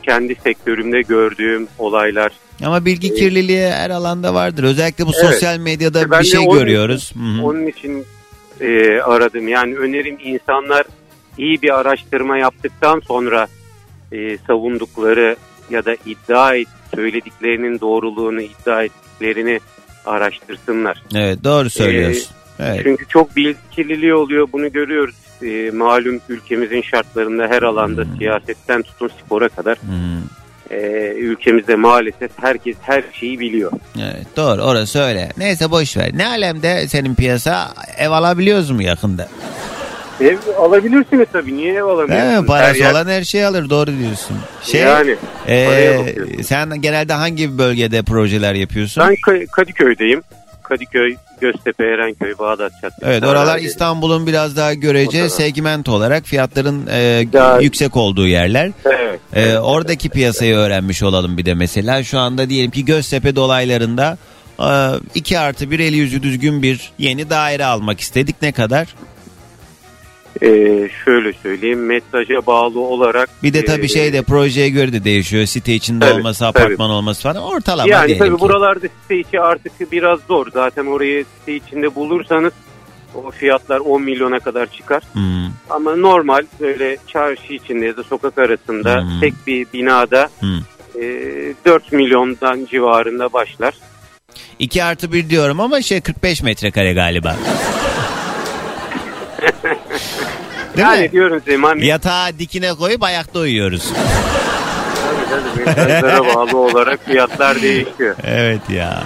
kendi sektörümde gördüğüm olaylar. Ama bilgi kirliliği her alanda vardır. Özellikle bu Evet. sosyal medyada ben bir şey onun görüyoruz. için- Hı hı. Onun için e, aradım. Yani önerim insanlar iyi bir araştırma yaptıktan sonra e, savundukları ya da iddia et, söylediklerinin doğruluğunu iddia ettiklerini araştırsınlar. Evet doğru söylüyorsun. Evet. Çünkü çok bilgi kirliliği oluyor bunu görüyoruz. Ee, malum ülkemizin şartlarında her alanda Hmm. siyasetten tutun spora kadar e, ülkemizde maalesef herkes her şeyi biliyor. Evet doğru orası öyle. Neyse boş ver. Ne alemde senin piyasa ev alabiliyoruz mu yakında? Ev alabilirsiniz tabii niye ev alamıyorsunuz? mi? Parası Her yer- olan her şeyi alır doğru diyorsun. Şey, Yani, e, sen genelde hangi bölgede projeler yapıyorsun? Ben Ka- Kadıköy'deyim. Kadıköy, Göztepe, Erenköy, Bağdat Caddesi. Evet oralar. İstanbul'un biraz daha görece segment olarak fiyatların e, Daha- yüksek olduğu yerler. Evet. E, oradaki piyasayı öğrenmiş olalım bir de mesela. Şu anda diyelim ki Göztepe dolaylarında 2 artı bir eli yüzü düzgün bir yeni daire almak istedik. Ne kadar? Ee, şöyle söyleyeyim metraja bağlı olarak. Bir de tabii e, şey de projeye göre de değişiyor. Site içinde Tabii, olması, tabii. apartman olması falan. Ortalama Yani tabii ki. buralarda site içi artık biraz zor. Zaten orayı site içinde bulursanız o fiyatlar 10 milyona kadar çıkar. Hmm. Ama normal böyle çarşı içinde ya da sokak arasında Hmm. tek bir binada Hmm. e, 4 milyondan civarında başlar. 2 artı 1 diyorum ama şey 45 metrekare galiba. Değil yani mi? diyorum size hani Yatağı dikine koyup ayakta uyuyoruz. metrajlara bağlı olarak fiyatlar değişiyor. Evet ya.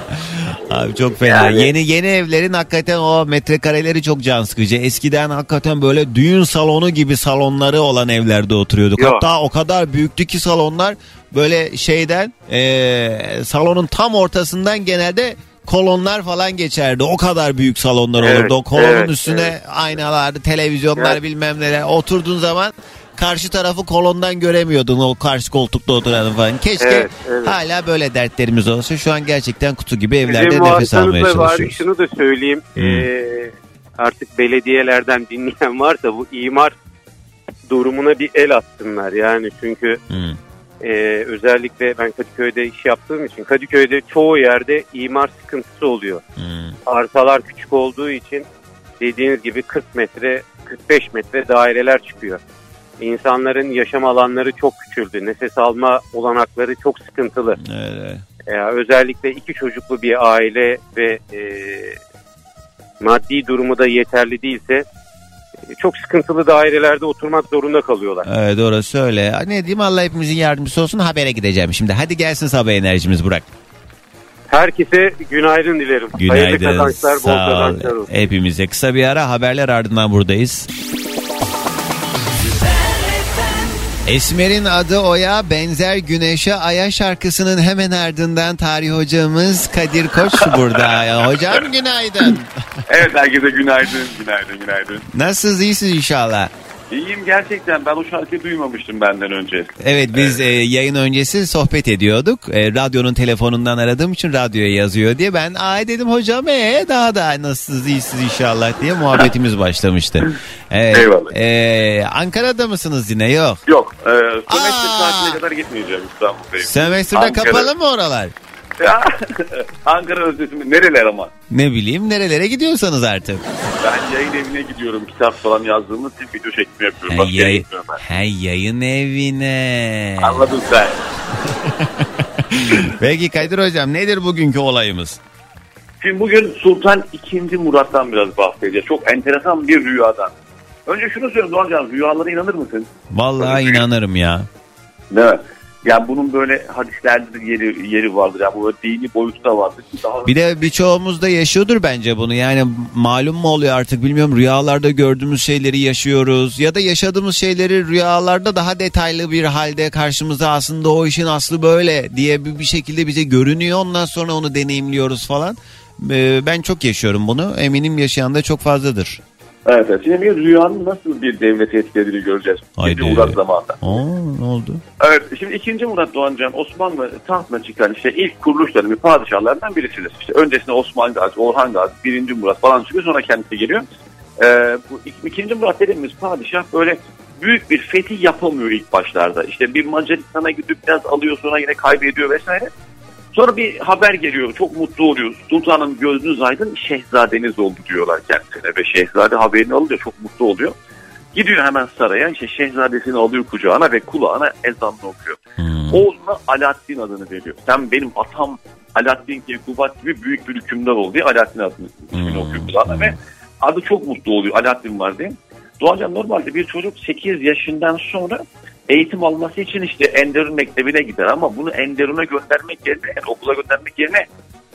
Abi çok fena. Yani- Yeni yeni evlerin hakikaten o metrekareleri çok can sıkıcı. Eskiden hakikaten böyle düğün salonu gibi salonları olan evlerde oturuyorduk. Yok. Hatta o kadar büyüktü ki salonlar böyle şeyden eee, salonun tam ortasından genelde kolonlar falan geçerdi. O kadar büyük salonlar Evet, olurdu. O kolonun evet, üstüne evet. aynalar, televizyonlar Evet. bilmem neler. Oturduğun zaman karşı tarafı kolondan göremiyordun o karşı koltukta oturanı falan. Keşke Evet, evet. hala böyle dertlerimiz olsa. Şu an gerçekten kutu gibi evlerde Bizim nefes almaya çalışıyoruz. Şunu da söyleyeyim. Hmm. Ee, artık belediyelerden dinleyen varsa bu imar durumuna bir el atsınlar. Yani çünkü Hmm. E, özellikle ben Kadıköy'de iş yaptığım için Kadıköy'de çoğu yerde imar sıkıntısı oluyor. Hmm. Arsalar küçük olduğu için dediğiniz gibi 40 metre 45 metre daireler çıkıyor. İnsanların yaşam alanları çok küçüldü. Nefes alma olanakları çok sıkıntılı. Evet. Ya özellikle iki çocuklu bir aile ve e, maddi durumu da yeterli değilse çok sıkıntılı dairelerde oturmak zorunda kalıyorlar. Evet orası öyle. Ne diyeyim Allah hepimizin yardımcısı olsun habere gideceğim şimdi. Hadi gelsin sabah enerjimiz Burak. Herkese günaydın dilerim. Hayırlı Günaydın. kazançlar, bol kazançlar olsun. Hepimize kısa bir ara haberler ardından buradayız. Esmer'in adı Oya, benzer Güneşe Aya şarkısının hemen ardından tarih hocamız Kadir Koç burada. Hocam günaydın. Evet herkese günaydın, günaydın, günaydın. Nasılsınız iyisiniz inşallah? İyiyim gerçekten. Ben o şarkıyı duymamıştım benden önce. Evet biz e, yayın öncesi sohbet ediyorduk. E, radyonun telefonundan aradığım için radyoya yazıyor diye. Ben ay dedim hocam ee daha da nasılsınız iyisiniz inşallah diye muhabbetimiz başlamıştı. Evet, Eyvallah. e, Ankara'da mısınız yine yok? Yok, e, sömestr tatiline kadar gitmeyeceğim İstanbul'dayım. Semestrde Ankara. kapalı mı oralar? Ya, Ankara özlemi nereler ama? Ne bileyim nerelere gidiyorsanız artık. Ben yayın evine gidiyorum. Kitap falan yazdığımız için video çekimi yapıyorum. Hey, Başka yere yay- gitmiyorum ben. hey, yayın evine. Anladın sen. Peki Kadir hocam nedir bugünkü olayımız? Şimdi bugün Sultan II. Murat'tan biraz bahsedeceğiz. Çok enteresan bir rüyadan. Önce şunu söyleyeyim Doğancan, rüyalara inanır mısın? Vallahi inanırım ya. Değil mi? Yani bunun böyle hadislerde de yeri, yeri vardır. Yani bu böyle dini boyutu da vardır. Daha Bir de birçoğumuz da yaşıyordur bence bunu. Yani malum mu oluyor artık bilmiyorum. Rüyalarda gördüğümüz şeyleri yaşıyoruz. Ya da yaşadığımız şeyleri rüyalarda daha detaylı bir halde karşımıza aslında o işin aslı böyle diye bir, bir şekilde bize görünüyor. Ondan sonra onu deneyimliyoruz falan. Ee, Ben çok yaşıyorum bunu. Eminim yaşayan da çok fazladır. Evet, evet. Şimdi bir rüyanın nasıl bir devleti etkilediğini göreceğiz. Haydi. İkinci Murat zamanında. Aa, ne oldu? Evet, şimdi ikinci Murat Doğancan Osmanlı tahtına çıkan işte ilk kuruluş dönemi padişahlardan birisidir. İşte öncesinde Osman Gazi, Orhan Gazi, birinci Murat falan çıkıyor sonra kendisi geliyor. Ee, bu ik- ikinci Murat dediğimiz padişah böyle büyük bir fetih yapamıyor ilk başlarda. İşte bir Macaristan'a gidip biraz alıyor sonra yine kaybediyor vesaire. Sonra bir haber geliyor. Çok mutlu oluyoruz. Sultanım gözünüz aydın şehzadeniz oldu diyorlar kendisine. Ve şehzade haberini alınca çok mutlu oluyor. Gidiyor hemen saraya. işte şehzadesini alıyor kucağına ve kulağına ezanını okuyor. Oğluna Alaaddin adını veriyor. Sen benim atam Alaaddin Keykubat gibi büyük bir hükümdar ol diye Alaaddin adını ismini okuyor kulağına ve adı çok mutlu oluyor Alaaddin var diye. Doğacan normalde bir çocuk 8 yaşından sonra eğitim alması için işte Enderun Mektebi'ne gider ama bunu Enderun'a göndermek yerine yani okula göndermek yerine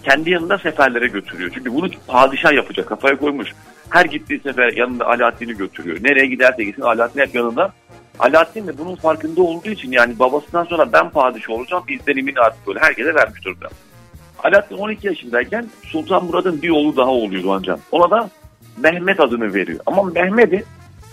kendi yanında seferlere götürüyor. Çünkü bunu padişah yapacak kafaya koymuş. Her gittiği sefer yanında Alaaddin'i götürüyor. Nereye giderse gitsin Alaaddin hep yanında. Alaaddin de bunun farkında olduğu için yani babasından sonra ben padişah olacağım izlenimini artık böyle herkese vermiş durumda. Alaaddin 12 yaşındayken Sultan Murad'ın bir oğlu daha oluyor Doğancan. Ona da Mehmet adını veriyor. Ama Mehmet'i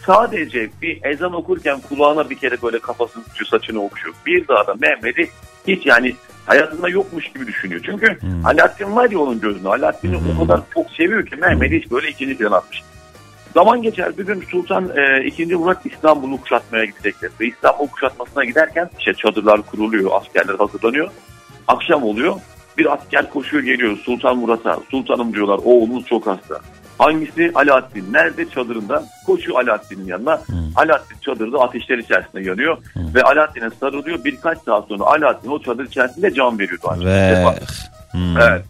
sadece bir ezan okurken kulağına bir kere böyle kafasını tutuyor, saçını okşuyor. Bir daha da Mehmet'i hiç yani hayatında yokmuş gibi düşünüyor. Çünkü Alaaddin var ya onun gözünde. Alaaddin'i o kadar çok seviyor ki Mehmet'i hiç böyle ikinci plan atmış. Zaman geçer bir gün Sultan e, 2. Murat İstanbul'u kuşatmaya gidecekler. Ve İstanbul kuşatmasına giderken işte çadırlar kuruluyor, askerler hazırlanıyor. Akşam oluyor. Bir asker koşuyor geliyor Sultan Murat'a. Sultanım diyorlar oğlunuz çok hasta. Hangisi? Alaaddin. Nerede? Çadırında. Koşuyor Alaaddin'in yanına. Alaaddin çadırda ateşler içerisinde yanıyor. Ve Alaaddin'e sarılıyor. Birkaç saat sonra Alaaddin o çadır içerisinde can veriyor. Ve Evet.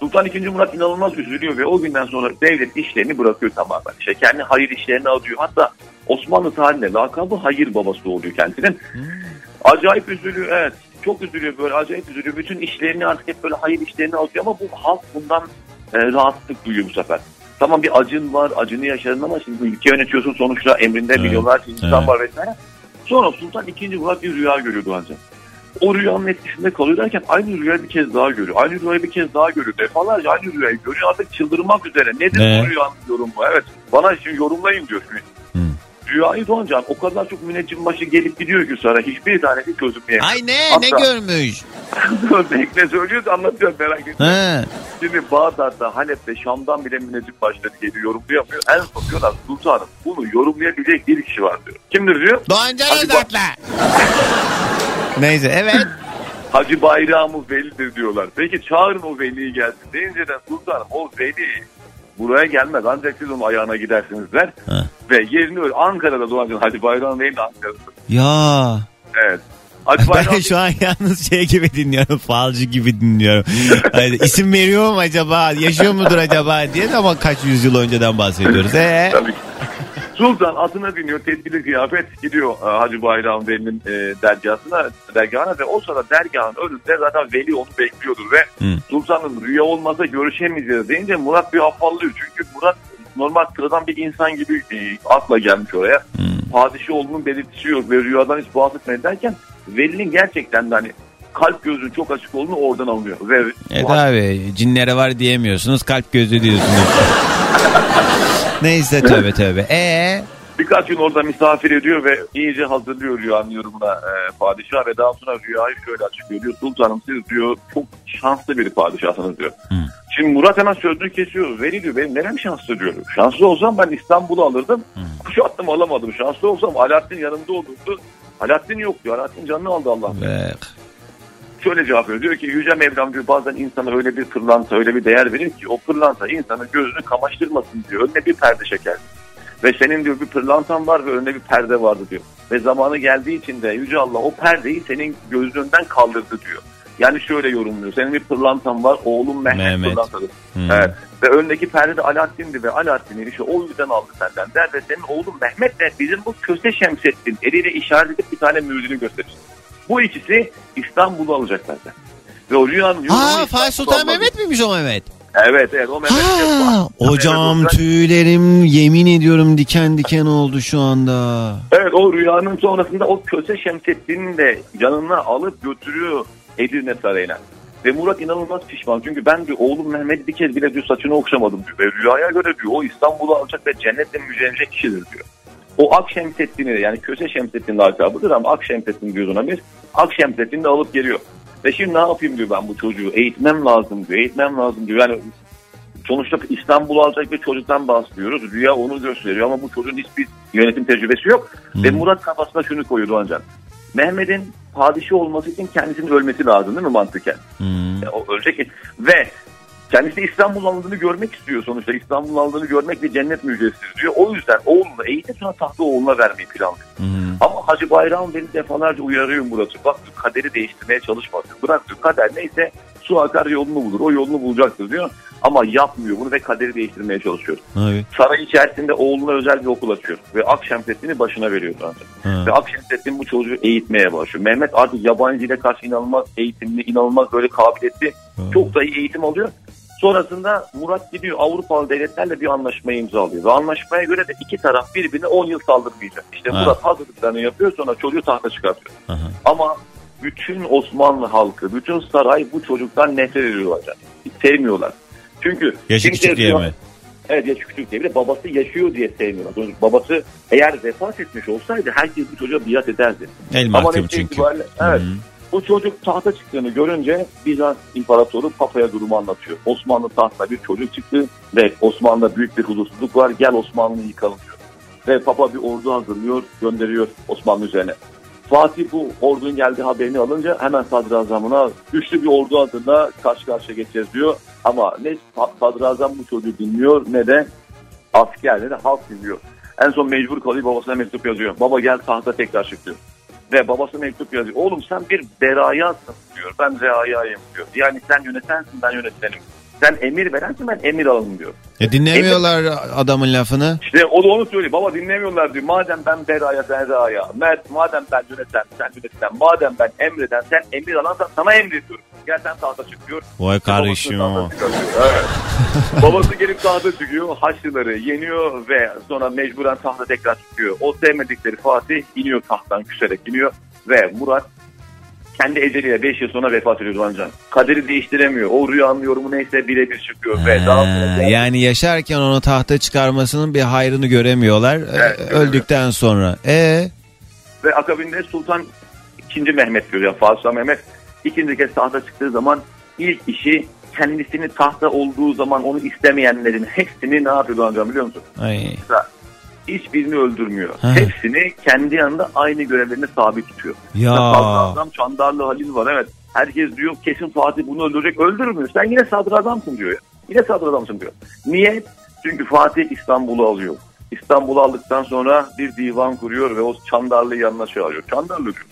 Sultan II. Murat inanılmaz üzülüyor ve o günden sonra devlet işlerini bırakıyor tamamen. İşte kendi hayır işlerini alıyor. Hatta Osmanlı tarihinde lakabı hayır babası oluyor kendisinin. Acayip üzülüyor evet. Çok üzülüyor böyle acayip üzülüyor. Bütün işlerini artık hep böyle hayır işlerini alıyor ama bu halk bundan e, rahatsızlık duyuyor bu sefer. Tamam bir acın var, acını yaşadın ama şimdi ülke yönetiyorsun sonuçta emrinde milyonlarca insan evet. var vesaire. Sonra Sultan II. Murat bir rüya görüyordu ancak. O rüyanın etkisinde kalıyor derken aynı rüyayı bir kez daha görüyor. Aynı rüyayı bir kez daha görüyor. Defalarca aynı rüyayı görüyor artık çıldırmak üzere. Nedir Ne? bu rüyanın yorumu? Evet bana şimdi yorumlayın diyor. Rüyayı Doğancan o kadar çok müneccim başı gelip gidiyor ki sonra hiçbir tanesi çözümleyemiyor. Ay ne ne Hatta- görmüş? Dur bekle söylüyoruz anlatıyorum merak etme. He. Şimdi Bağdat'ta, Halep'te, Şam'dan bile müneccim başları geliyor yorumlayamıyor. En son diyorlar Sultanım bunu yorumlayabilecek bir kişi var diyor. Kimdir diyor? Doğancan Özat'la. Neyse evet. Hacı Bayramı Veli'dir diyorlar. Peki çağırın o Veli'yi gelsin. Deyince de Sultanım o Veli buraya gelmez ancak siz onun ayağına gidersiniz der. Ve yerini öyle Ankara'da Doğancan Hacı Bayram Veli de Ankara'da. Ya. Evet. Hacı Bayram Ben şu an yalnız şey gibi dinliyorum. Falcı gibi dinliyorum. Hani isim veriyor mu acaba? Yaşıyor mudur acaba diye ama kaç yüzyıl önceden bahsediyoruz. Ee? Tabii ki. Sultan atına biniyor tedbirli kıyafet gidiyor e, Hacı Bayram Veli'nin e, dergahına, dergahına ve o sırada dergahın önünde zaten Veli onu bekliyordur ve Sultan'ın rüya olmasa görüşemeyeceğiz deyince Murat bir afallıyor. Çünkü Murat normal sıradan bir insan gibi e, akla gelmiş oraya. Padişah olduğunu belirtiyor ve rüyadan hiç bahsetmedi derken Veli'nin gerçekten de hani kalp gözünün çok açık olduğunu oradan anlıyor. Ve Evet abi cinlere var diyemiyorsunuz kalp gözü diyorsunuz. Neyse tövbe tövbe. Ee? Birkaç gün orada misafir ediyor ve iyice hazırlıyor rüyanın yorumuna e, padişah ve daha sonra rüyayı şöyle açıklıyor. Diyor sultanım siz diyor çok şanslı bir padişahsınız diyor. Şimdi Murat hemen sözünü kesiyor. Veli diyor benim nerem şanslı diyor. Şanslı olsam ben İstanbul'u alırdım. Kuşattım alamadım. Şanslı olsam Alaaddin yanımda olurdu. Alaaddin yok diyor. Alaaddin canını aldı Allah. Ve Şöyle cevap veriyor. Diyor ki Yüce Mevlam diyor bazen insana öyle bir pırlanta öyle bir değer verir ki o pırlanta insanın gözünü kamaştırmasın diyor. Önüne bir perde çeker. Ve senin diyor bir pırlantan var ve önünde bir perde vardı diyor. Ve zamanı geldiği için de Yüce Allah o perdeyi senin gözünden kaldırdı diyor. Yani şöyle yorumluyor. Senin bir pırlantan var oğlum Mehmet, Mehmet. pırlantadır. Hmm. Evet. Ve önündeki perde de Alaaddin'di ve Alaaddin'i işte o yüzden aldı senden der ve senin oğlun Mehmet de bizim bu köse Şemsettin eliyle işaret edip bir tane mührünü gösterir. Bu ikisi İstanbul'u alacak benden. Ve o rüyanın Ha Fatih Sultan almadı. Mehmet miymiş o Mehmet? Evet evet o Mehmet. Ha, hocam tüylerim yemin ediyorum diken diken oldu şu anda. Evet o rüyanın sonrasında o köse Şemsettin'in de yanına alıp götürüyor Edirne Sarayı'na. Ve Murat inanılmaz pişman. Çünkü ben diyor oğlum Mehmet bir kez bile diyor saçını okşamadım diyor. Ve rüyaya göre diyor o İstanbul'u alacak ve cennetle müjdelenecek kişidir diyor. O Ak Şemsettin'i yani Köse Şemsettin lakabıdır ama Ak Şemsettin diyoruz ona biz. Ak de alıp geliyor. Ve şimdi ne yapayım diyor ben bu çocuğu. Eğitmem lazım diyor. Eğitmem lazım diyor. Yani sonuçta İstanbul'u alacak bir çocuktan bahsediyoruz. Rüya onu gösteriyor ama bu çocuğun hiçbir yönetim tecrübesi yok. Ve Murat kafasına şunu koyuyor Doğancan. Mehmet'in padişah olması için kendisinin ölmesi lazım değil mi mantıken? Ya o ölecek ve kendisi İstanbul'un alındığını görmek istiyor sonuçta. İstanbul'un alındığını görmek bir cennet müjdesidir diyor. O yüzden oğlunu eğitip sonra tahtı oğluna vermeyi planlıyor. Ama Hacı Bayram beni defalarca uyarıyor Murat'ı. Bak kaderi değiştirmeye çalışma diyor. Bırak diyor kader neyse su akar yolunu bulur. O yolunu bulacaktır diyor. Ama yapmıyor bunu ve kaderi değiştirmeye çalışıyor. Abi. Saray içerisinde oğluna özel bir okul açıyor. Ve Akşemsettin'i başına veriyor zaten. Ha. Ve Akşemsettin bu çocuğu eğitmeye başlıyor. Mehmet artık yabancı dile karşı inanılmaz eğitimli, inanılmaz böyle kabiliyetli. Çok da iyi eğitim alıyor. Sonrasında Murat gidiyor Avrupalı devletlerle bir anlaşmayı imzalıyor. Ve anlaşmaya göre de iki taraf birbirine 10 yıl saldırmayacak. İşte Ha. Murat hazırlıklarını yapıyor sonra çocuğu tahta çıkartıyor. Ama bütün Osmanlı halkı, bütün saray bu çocuktan nefret ediyorlar. Hiç sevmiyorlar. Çünkü Yaşı küçük diye mi? Evet yaşı küçük diye. Bir de babası yaşıyor diye sevmiyorlar. Çünkü babası eğer vefat etmiş olsaydı herkes bu çocuğa biat ederdi. El mahkum çünkü. itibariyle- evet. Bu çocuk tahta çıktığını görünce Bizans İmparatoru Papa'ya durumu anlatıyor. Osmanlı tahtına bir çocuk çıktı ve Osmanlı'da büyük bir huzursuzluk var. Gel Osmanlı'yı yıkalım diyor. Ve Papa bir ordu hazırlıyor, gönderiyor Osmanlı üzerine. Fatih bu ordunun geldiği haberini alınca hemen sadrazamına güçlü bir ordu adına karşı karşıya geçeceğiz diyor. Ama ne sadrazam bu çocuğu dinliyor ne de asker ne de halk dinliyor. En son mecbur kalıyor babasına mektup yazıyor. Baba gel tahta tekrar çık. Ve babası mektup yazıyor. Oğlum sen bir berayasın diyor. Ben reayayım diyor. Yani sen yönetensin ben yönetenim. Sen emir verensin ben emir alalım diyor. E dinlemiyorlar adamın lafını. İşte o da onu söylüyor. Baba dinlemiyorlar diyor. Madem ben beraya sen reaya. Mert madem ben yöneten sen yöneten. Madem ben emreden sen emir alansan sana emrediyorum. Gel sen tahta çık diyor. Vay kardeşim ama. Evet. Babası gelip tahta çıkıyor. Haçlıları yeniyor ve sonra mecburen tahta tekrar çıkıyor. O sevmedikleri Fatih iniyor tahttan küserek iniyor. Ve Murat kendi eceliyle 5 yıl sonra vefat ediyor Doğancan. Kaderi değiştiremiyor. O rüyanın yorumu neyse birebir çıkıyor. Ve daha sonra Ha, yani yaşarken onu tahta çıkarmasının bir hayrını göremiyorlar. E, Evet, Öldükten sonra. E Ve akabinde Sultan 2. Mehmet diyor. Yani Fatih Mehmet ikinci kez tahta çıktığı zaman ilk işi kendisini tahta olduğu zaman onu istemeyenlerin hepsini ne yapıyor Doğancan biliyor musun? ay. Mesela hiçbirini öldürmüyor. Ha. Hepsini kendi yanında aynı görevlerini sabit tutuyor. Ya. Sadrazam Çandarlı Halil var evet. Herkes diyor kesin Fatih bunu öldürecek öldürmüyor. Sen yine sadrazamsın diyor ya. Yine sadrazamsın diyor. Niye? Çünkü Fatih İstanbul'u alıyor. İstanbul'u aldıktan sonra bir divan kuruyor ve o Çandarlı'yı yanına çağırıyor. Çandarlı diyor.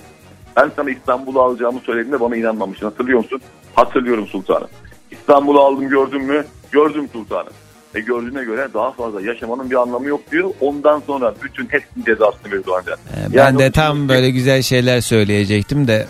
Ben sana İstanbul'u alacağımı söylediğimde bana inanmamıştın. Hatırlıyor musun? Hatırlıyorum sultanım. İstanbul'u aldım gördün mü? Gördüm sultanım. E gördüğüne göre daha fazla yaşamanın bir anlamı yok diyor. Ondan sonra bütün hepsinin cezasını veriyor Doğancan. Ben de tam böyle güzel şeyler söyleyecektim de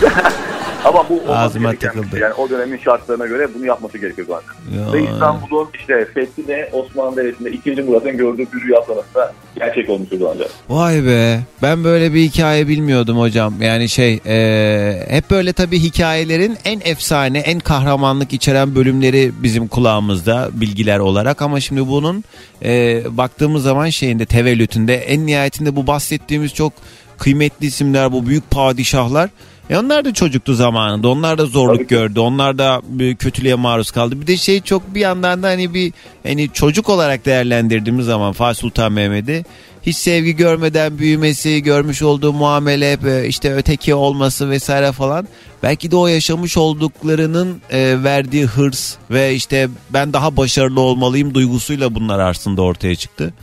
Ama bu Ağzıma tıkıldı. şey. Yani o dönemin şartlarına göre bunu yapması gerekiyor zaten. Ya. Ve İstanbul'un işte fethi de Osmanlı Devleti'nde 2. Murat'ın gördüğü bir rüya sonrasında gerçek olmuştu zaten. Vay be ben böyle bir hikaye bilmiyordum hocam. Yani şey e, hep böyle tabii hikayelerin en efsane en kahramanlık içeren bölümleri bizim kulağımızda bilgiler olarak. Ama şimdi bunun e, baktığımız zaman şeyinde tevellütünde en nihayetinde bu bahsettiğimiz çok kıymetli isimler bu büyük padişahlar. E onlar da çocuktu zamanında. Onlar da zorluk gördü. Onlar da bir kötülüğe maruz kaldı. Bir de şey çok bir yandan da hani bir hani çocuk olarak değerlendirdiğimiz zaman Fatih Sultan Mehmet'i hiç sevgi görmeden büyümesi, görmüş olduğu muamele, e, işte öteki olması vesaire falan. Belki de o yaşamış olduklarının e, verdiği hırs ve işte ben daha başarılı olmalıyım duygusuyla bunlar aslında ortaya çıktı.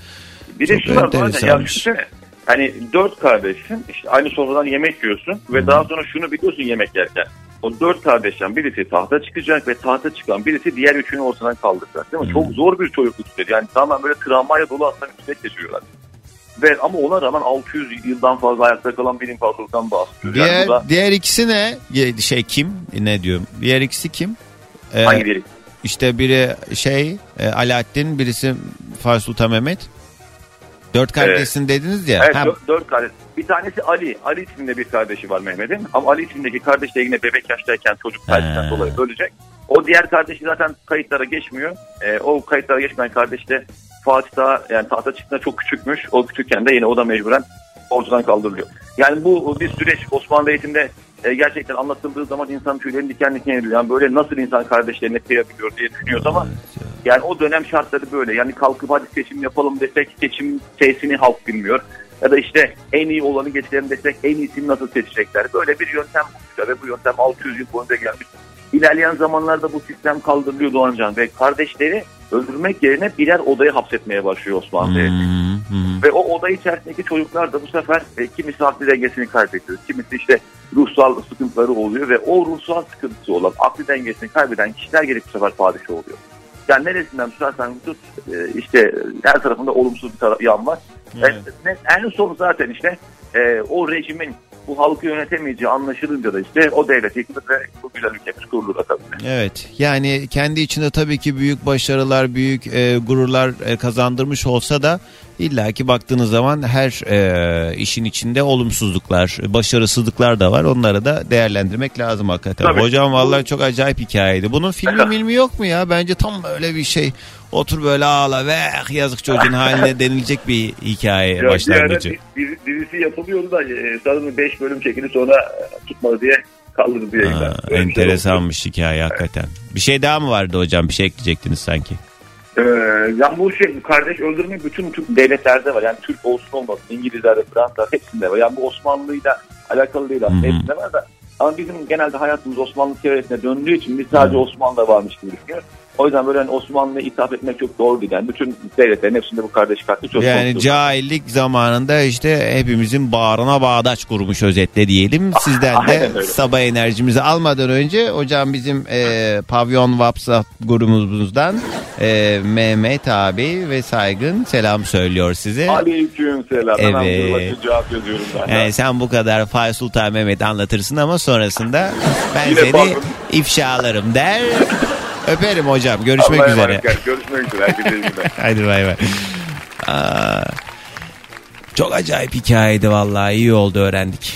Bir de Çok şu var zaten ya düşünsene. Hani dört kardeşsin işte aynı sofradan yemek yiyorsun ve daha sonra şunu biliyorsun yemek yerken. O dört kardeşten birisi tahta çıkacak ve tahta çıkan birisi diğer üçünü ortadan kaldıracak değil mi? Çok zor bir çocukluk süreci. Yani tamamen böyle travmayla dolu aslında süreç geçiriyorlar. Ve ama ona rağmen 600 yıldan fazla ayakta kalan bir imparatorluktan bahsediyoruz. Yani Diğer bu da diğer ikisi ne? Şey kim? Ne diyorum? Diğer ikisi kim? Ee, hangi biri? İşte biri şey e, Alaaddin, birisi Fatih Sultan Mehmet. Dört kardeşsin dediniz ya. Evet Ha, dört, dört kardeş. Bir tanesi Ali. Ali isminde bir kardeşi var Mehmet'in. Ama Ali ismindeki kardeş de yine bebek yaştayken çocuk felcinden dolayı ölecek. O diğer kardeşi zaten kayıtlara geçmiyor. Ee, o kayıtlara geçmeyen kardeş de Fatih daha yani tahta çıktığında çok küçükmüş. O küçükken de yine o da mecburen ortadan kaldırılıyor. Yani bu bir süreç Osmanlı eğitimde e, gerçekten anlatıldığı zaman insan tüylerini diken diken ediyor. Yani böyle nasıl insan kardeşlerine kıyabiliyor diye düşünüyoruz ama yani o dönem şartları böyle. Yani kalkıp hadi seçim yapalım desek seçim sesini halk bilmiyor. Ya da işte en iyi olanı getirelim desek en iyisini nasıl seçecekler. Böyle bir yöntem bulmuşlar ve bu yöntem 600 yıl boyunca gelmiş. İlerleyen zamanlarda bu sistem kaldırılıyor Doğancan ve kardeşleri öldürmek yerine birer odaya hapsetmeye başlıyor Osmanlı Devleti. Ve o oda içerisindeki çocuklar da bu sefer e, kimisi akli dengesini kaybediyor. Kimisi işte ruhsal sıkıntıları oluyor ve o ruhsal sıkıntısı olan akli dengesini kaybeden kişiler gelip bu sefer padişah oluyor. Yani neresinden tutarsan tut e, işte her tarafında olumsuz bir taraf, yan var. Evet. E, ne- en son zaten işte e, o rejimin bu halkı yönetemeyeceği anlaşılınca da işte o devlet yıkılır ve bu güzel ülkemiz kurulur tabii. Evet yani kendi içinde tabii ki büyük başarılar, büyük e, gururlar e, kazandırmış olsa da İlla ki baktığınız zaman her e, işin içinde olumsuzluklar, başarısızlıklar da var. Onları da değerlendirmek lazım hakikaten. Tabii. Hocam vallahi çok acayip hikayeydi. Bunun filmi milmi yok mu ya? Bence tam böyle bir şey. Otur böyle ağla ve yazık çocuğun haline denilecek bir hikaye ara başlangıcı. dizi- dizisi yapılıyordu da e, sanırım 5 bölüm çekildi sonra e, tutmadı diye kaldırdı yayından. Ha, şey enteresanmış hikaye hakikaten. Bir şey daha mı vardı hocam? Bir şey ekleyecektiniz sanki. Ee, yani bu şey bu kardeş öldürme bütün Türk devletlerde var. Yani Türk olsun olmasın İngilizlerde, Fransa'da hepsinde var. Yani bu Osmanlı'yla alakalı değil aslında. Hepsinde var da. Ama bizim genelde hayatımız Osmanlı ticaretine döndüğü için biz sadece Osmanlı'da varmış gibi düşünüyoruz. O yüzden böyle hani Osmanlı'ya ithaf etmek çok doğru değil. Yani bütün devletlerin hepsinde bu kardeş katli çok Yani konuşulur. cahillik zamanında işte hepimizin bağrına bağdaş kurmuş özetle diyelim. Sizden de sabah enerjimizi almadan önce hocam bizim e, Pavyon WhatsApp grubumuzdan e, Mehmet abi ve Saygın selam söylüyor size. Aleyküm selam. Evet. cevap yazıyorum ben. Yani sen bu kadar Fay Sultan Mehmet anlatırsın ama sonrasında ben Yine seni pardon. ifşalarım der. Öperim hocam. Görüşmek Allah'a üzere. emanet. Görüşmek üzere. Herkese iyi günler. Hadi bay bay. Aa, çok acayip hikayeydi vallahi iyi oldu öğrendik.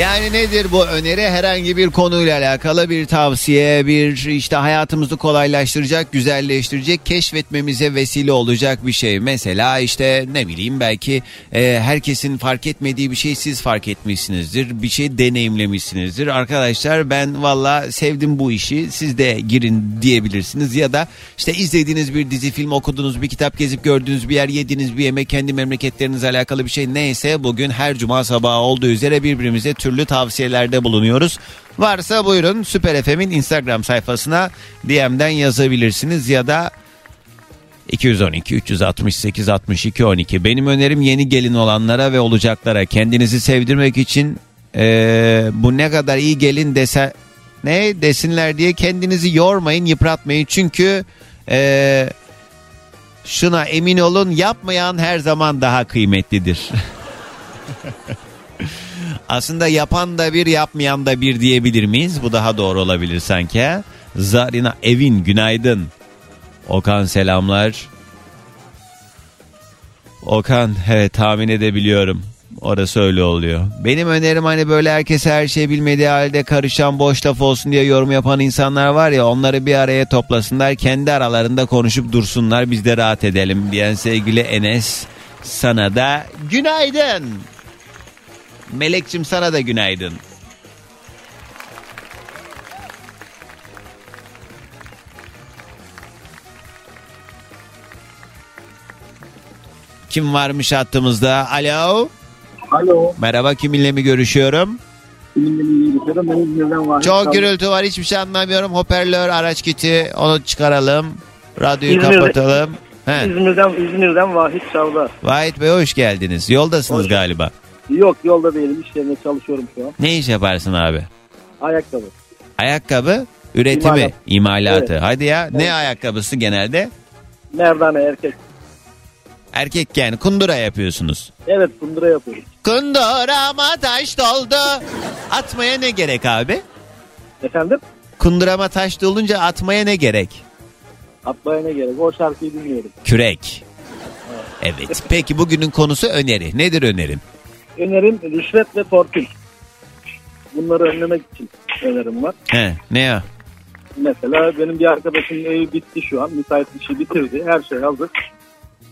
Yani nedir bu öneri? Herhangi bir konuyla alakalı bir tavsiye, bir işte hayatımızı kolaylaştıracak, güzelleştirecek, keşfetmemize vesile olacak bir şey. Mesela işte ne bileyim belki e, herkesin fark etmediği bir şey siz fark etmişsinizdir. Bir şey deneyimlemişsinizdir. Arkadaşlar ben valla sevdim bu işi siz de girin diyebilirsiniz. Ya da işte izlediğiniz bir dizi, film, okuduğunuz bir kitap, gezip gördüğünüz bir yer, yediğiniz bir yemek, kendi memleketlerinizle alakalı bir şey neyse bugün her cuma sabahı olduğu üzere birbirimize türlü tavsiyelerde bulunuyoruz. Varsa buyurun Süper FM'in Instagram sayfasına DM'den yazabilirsiniz ya da 212 368 62 12 benim önerim yeni gelin olanlara ve olacaklara kendinizi sevdirmek için eee, bu ne kadar iyi gelin dese ne desinler diye kendinizi yormayın yıpratmayın çünkü eee, şuna emin olun yapmayan her zaman daha kıymetlidir. Aslında yapan da bir yapmayan da bir diyebilir miyiz? Bu daha doğru olabilir sanki. Zarina Evin günaydın. Okan selamlar. Okan evet tahmin edebiliyorum. Orası öyle oluyor. Benim önerim hani böyle herkese her şey bilmediği halde karışan boş laf olsun diye yorum yapan insanlar var ya onları bir araya toplasınlar kendi aralarında konuşup dursunlar biz de rahat edelim diyen sevgili Enes sana da günaydın. Melekçim sana da günaydın. Kim varmış hattımızda? Alo. Alo. Merhaba kiminle mi görüşüyorum? Çok gürültü var hiçbir şey anlamıyorum. Hoparlör, araç kiti onu çıkaralım. Radyoyu İzmir'de- kapatalım. He. İzmir'den, İzmir'den Vahit Çavdar. Vahit Bey hoş geldiniz. Yoldasınız Hoş- galiba. Yok yolda değilim iş yerinde çalışıyorum şu an. Ne iş yaparsın abi? Ayakkabı. Ayakkabı üretimi, İmalat. imalatı. Evet. Hadi ya. Ne Evet. ayakkabısı genelde? Merdane erkek. Erkek yani kundura yapıyorsunuz. Evet kundura yapıyoruz. Kundurama taş doldu. Atmaya ne gerek abi? Efendim? Kundurama taş dolunca atmaya ne gerek? Atmaya ne gerek? O şarkıyı dinliyorum. Kürek. Evet. Peki bugünün konusu öneri. Nedir önerin? Önerim rüşvet ve torpil. Bunları önlemek için önerim var. He, ne ya? Mesela benim bir arkadaşımın evi bitti şu an. Müsait işi bitirdi. Her şey hazır.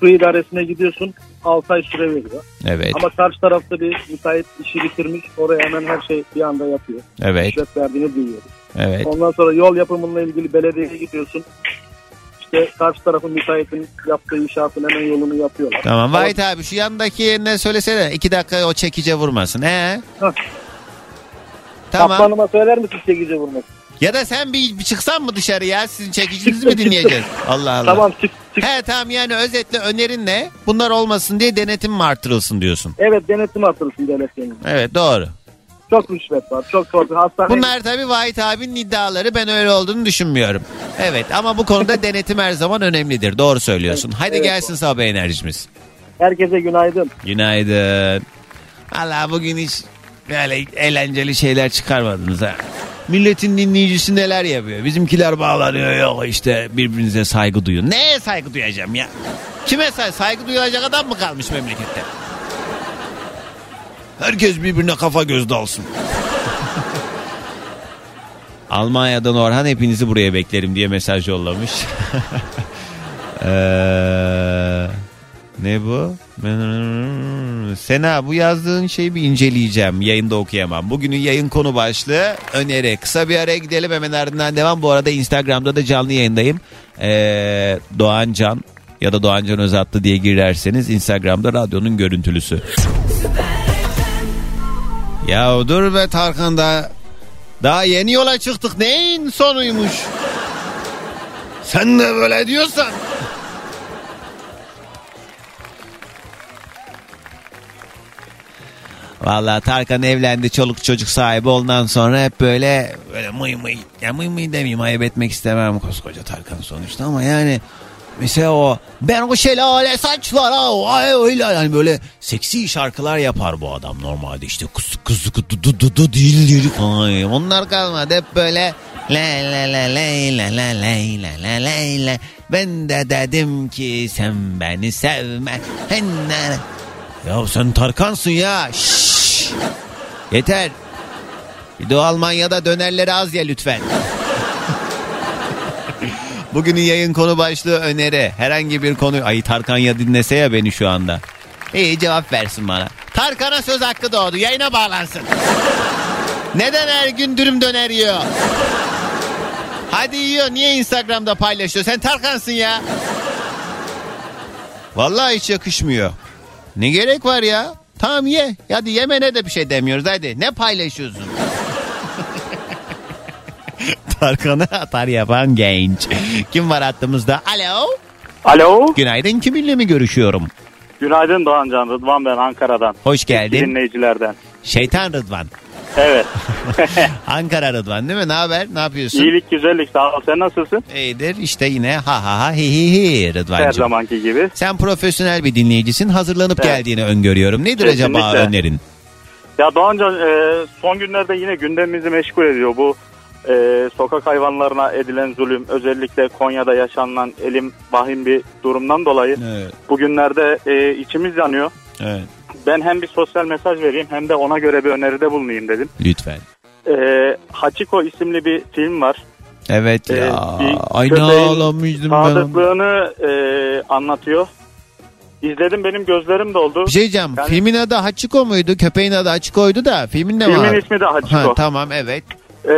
Su idaresine gidiyorsun. 6 ay süre veriyor. Evet. Ama karşı tarafta bir müsait işi bitirmiş. Oraya hemen her şey bir anda yapıyor. Evet. Rüşvet verdiğini duyuyoruz. Evet. Ondan sonra yol yapımıyla ilgili belediyeye gidiyorsun. İşte karşı tarafın müteahhitin yaptığı inşaatın hemen yolunu yapıyorlar. Tamam Vahit abi şu yandaki ne söylesene. iki dakika o çekice vurmasın. He? Hah. Tamam. Kaplanıma söyler misin çekici vurmak? Ya da sen bir, bir çıksan mı dışarı ya? Sizin çekicinizi mi dinleyeceğiz? Allah Allah. Tamam çık çık. He tamam yani özetle önerin ne? Bunlar olmasın diye denetim mi artırılsın diyorsun? Evet denetim atılsın devletin. Evet doğru. Çok rüşvet var. Çok torpil. Hastane... Bunlar tabii Vahit abinin iddiaları ben öyle olduğunu düşünmüyorum. Evet ama bu konuda denetim her zaman önemlidir. Doğru söylüyorsun. Hadi evet. gelsin sabah enerjimiz. Herkese günaydın. Günaydın. Allah bugün hiç böyle eğlenceli şeyler çıkarmadınız ha. Milletin dinleyicisi neler yapıyor? Bizimkiler bağlanıyor yok işte birbirinize saygı duyun. Neye saygı duyacağım ya? Kime say saygı duyulacak adam mı kalmış memlekette? Herkes birbirine kafa göz dalsın. Almanya'dan Orhan hepinizi buraya beklerim diye mesaj yollamış. Ee, ne bu? Sena bu yazdığın şeyi bir inceleyeceğim. Yayında okuyamam. Bugünün yayın konu başlığı öneri. Kısa bir araya gidelim hemen ardından devam. Bu arada Instagram'da da canlı yayındayım. Ee, Doğan Can ya da Doğan Can Özattı diye girerseniz Instagram'da radyonun görüntülüsü. Ya dur be Tarkan da daha yeni yola çıktık. Neyin sonuymuş? Sen de böyle diyorsan. Vallahi Tarkan evlendi çoluk çocuk sahibi ondan sonra hep böyle böyle mıy mıy ya mıy mıy demeyeyim ayıp etmek istemem koskoca Tarkan sonuçta ama yani mesela o ben o şelale saçlara ay öyle yani böyle seksi şarkılar yapar bu adam normalde işte kız kız du du du du değil ay onlar kalmadı hep böyle la la la la la la la la la la ben de dedim ki sen beni sevme ya sen Tarkansın ya. Şşş. Yeter. Bir de o Almanya'da dönerleri az ya lütfen. Bugünün yayın konu başlığı öneri. Herhangi bir konu. Ay Tarkan ya dinlese ya beni şu anda. İyi cevap versin bana. Tarkan'a söz hakkı doğdu. Yayına bağlansın. Neden her gün dürüm döner yiyor? Hadi yiyor. Niye Instagram'da paylaşıyor? Sen Tarkan'sın ya. Vallahi hiç yakışmıyor. Ne gerek var ya? Tamam ye. Hadi yemene de bir şey demiyoruz. Hadi ne paylaşıyorsun? Tarkan'a atar yapan genç. Kim var hattımızda? Alo. Alo. Günaydın kiminle mi görüşüyorum? Günaydın Doğan Can Rıdvan ben Ankara'dan. Hoş geldin. Dinleyicilerden. Şeytan Rıdvan. Evet. Ankara Rıdvan değil mi? Ne haber? Ne yapıyorsun? İyilik güzellik sağ ol. Sen nasılsın? İyidir. İşte yine ha ha ha hi hi hi Rıdvancığım. Her zamanki gibi. Sen profesyonel bir dinleyicisin. Hazırlanıp Evet. geldiğini öngörüyorum. Nedir acaba Kesinlikle. önerin? Ya Doğan Can e, son günlerde yine gündemimizi meşgul ediyor bu e, sokak hayvanlarına edilen zulüm. Özellikle Konya'da yaşanılan elim vahim bir durumdan dolayı. Evet. Bugünlerde e, içimiz yanıyor. Evet. Ben hem bir sosyal mesaj vereyim hem de ona göre bir öneride bulunayım dedim. Lütfen. E, Hachiko isimli bir film var. Evet Ee, ya. bir Aynı ağlamıştım ben. Sadıklığını e, anlatıyor. İzledim benim gözlerim doldu. Bir şey diyeceğim. Yani Filmin adı Hachiko muydu? Köpeğin adı Hachiko'ydu da. Filmin ne Filmin var? ismi de Hachiko. Ha, tamam evet. E,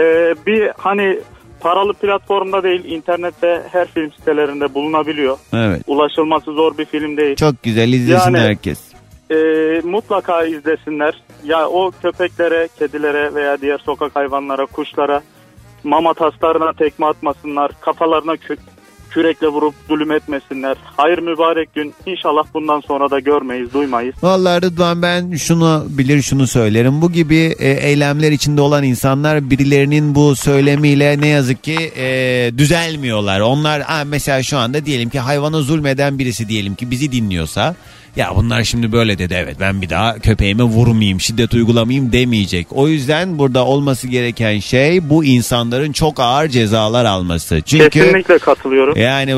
bir hani paralı platformda değil internette her film sitelerinde bulunabiliyor. Evet. Ulaşılması zor bir film değil. Çok güzel izlesin Yani- herkes. E, mutlaka izlesinler. Ya o köpeklere, kedilere veya diğer sokak hayvanlara, kuşlara mama taslarına tekme atmasınlar. Kafalarına kü- kürekle vurup zulüm etmesinler. Hayır mübarek gün. İnşallah bundan sonra da görmeyiz, duymayız. Vallahi Rıdvan ben şunu bilir şunu söylerim. Bu gibi e, eylemler içinde olan insanlar birilerinin bu söylemiyle ne yazık ki e, düzelmiyorlar. Onlar ha, mesela şu anda diyelim ki hayvana zulmeden birisi diyelim ki bizi dinliyorsa ya bunlar şimdi böyle dedi evet ben bir daha köpeğime vurmayayım şiddet uygulamayayım demeyecek. O yüzden burada olması gereken şey bu insanların çok ağır cezalar alması. Çünkü Kesinlikle katılıyorum. yani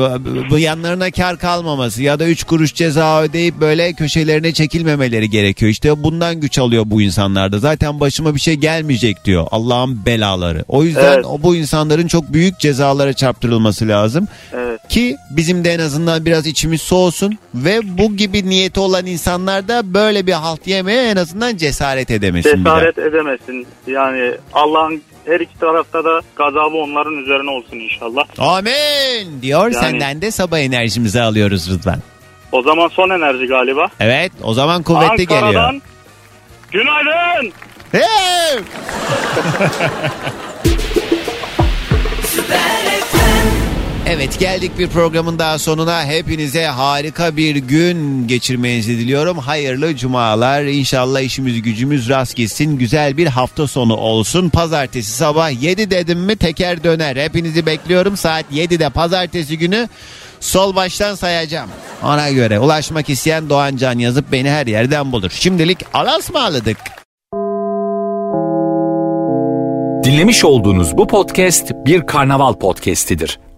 bu- yanlarına kar kalmaması ya da 3 kuruş ceza ödeyip böyle köşelerine çekilmemeleri gerekiyor. İşte bundan güç alıyor bu insanlarda. Zaten başıma bir şey gelmeyecek diyor Allah'ın belaları. O yüzden Evet. bu insanların çok büyük cezalara çarptırılması lazım. Evet. Ki bizim de en azından biraz içimiz soğusun ve bu gibi niyeti olan insanlar da böyle bir halt yemeye en azından cesaret edemesin. Cesaret edemesin. Yani Allah'ın her iki tarafta da gazabı onların üzerine olsun inşallah. Amin diyor Yani- senden de sabah enerjimizi alıyoruz Rıdvan. O zaman son enerji galiba. Evet o zaman kuvvetli geliyor. Ankara'dan günaydın. Hey! Evet geldik bir programın daha sonuna. Hepinize harika bir gün geçirmenizi diliyorum. Hayırlı cumalar. İnşallah işimiz gücümüz rast gitsin. Güzel bir hafta sonu olsun. Pazartesi sabah 7 dedim mi teker döner. Hepinizi bekliyorum. Saat 7'de pazartesi günü sol baştan sayacağım. Ona göre ulaşmak isteyen Doğan Can yazıp beni her yerden bulur. Şimdilik alas mı ağladık? Dinlemiş olduğunuz bu podcast bir karnaval podcastidir.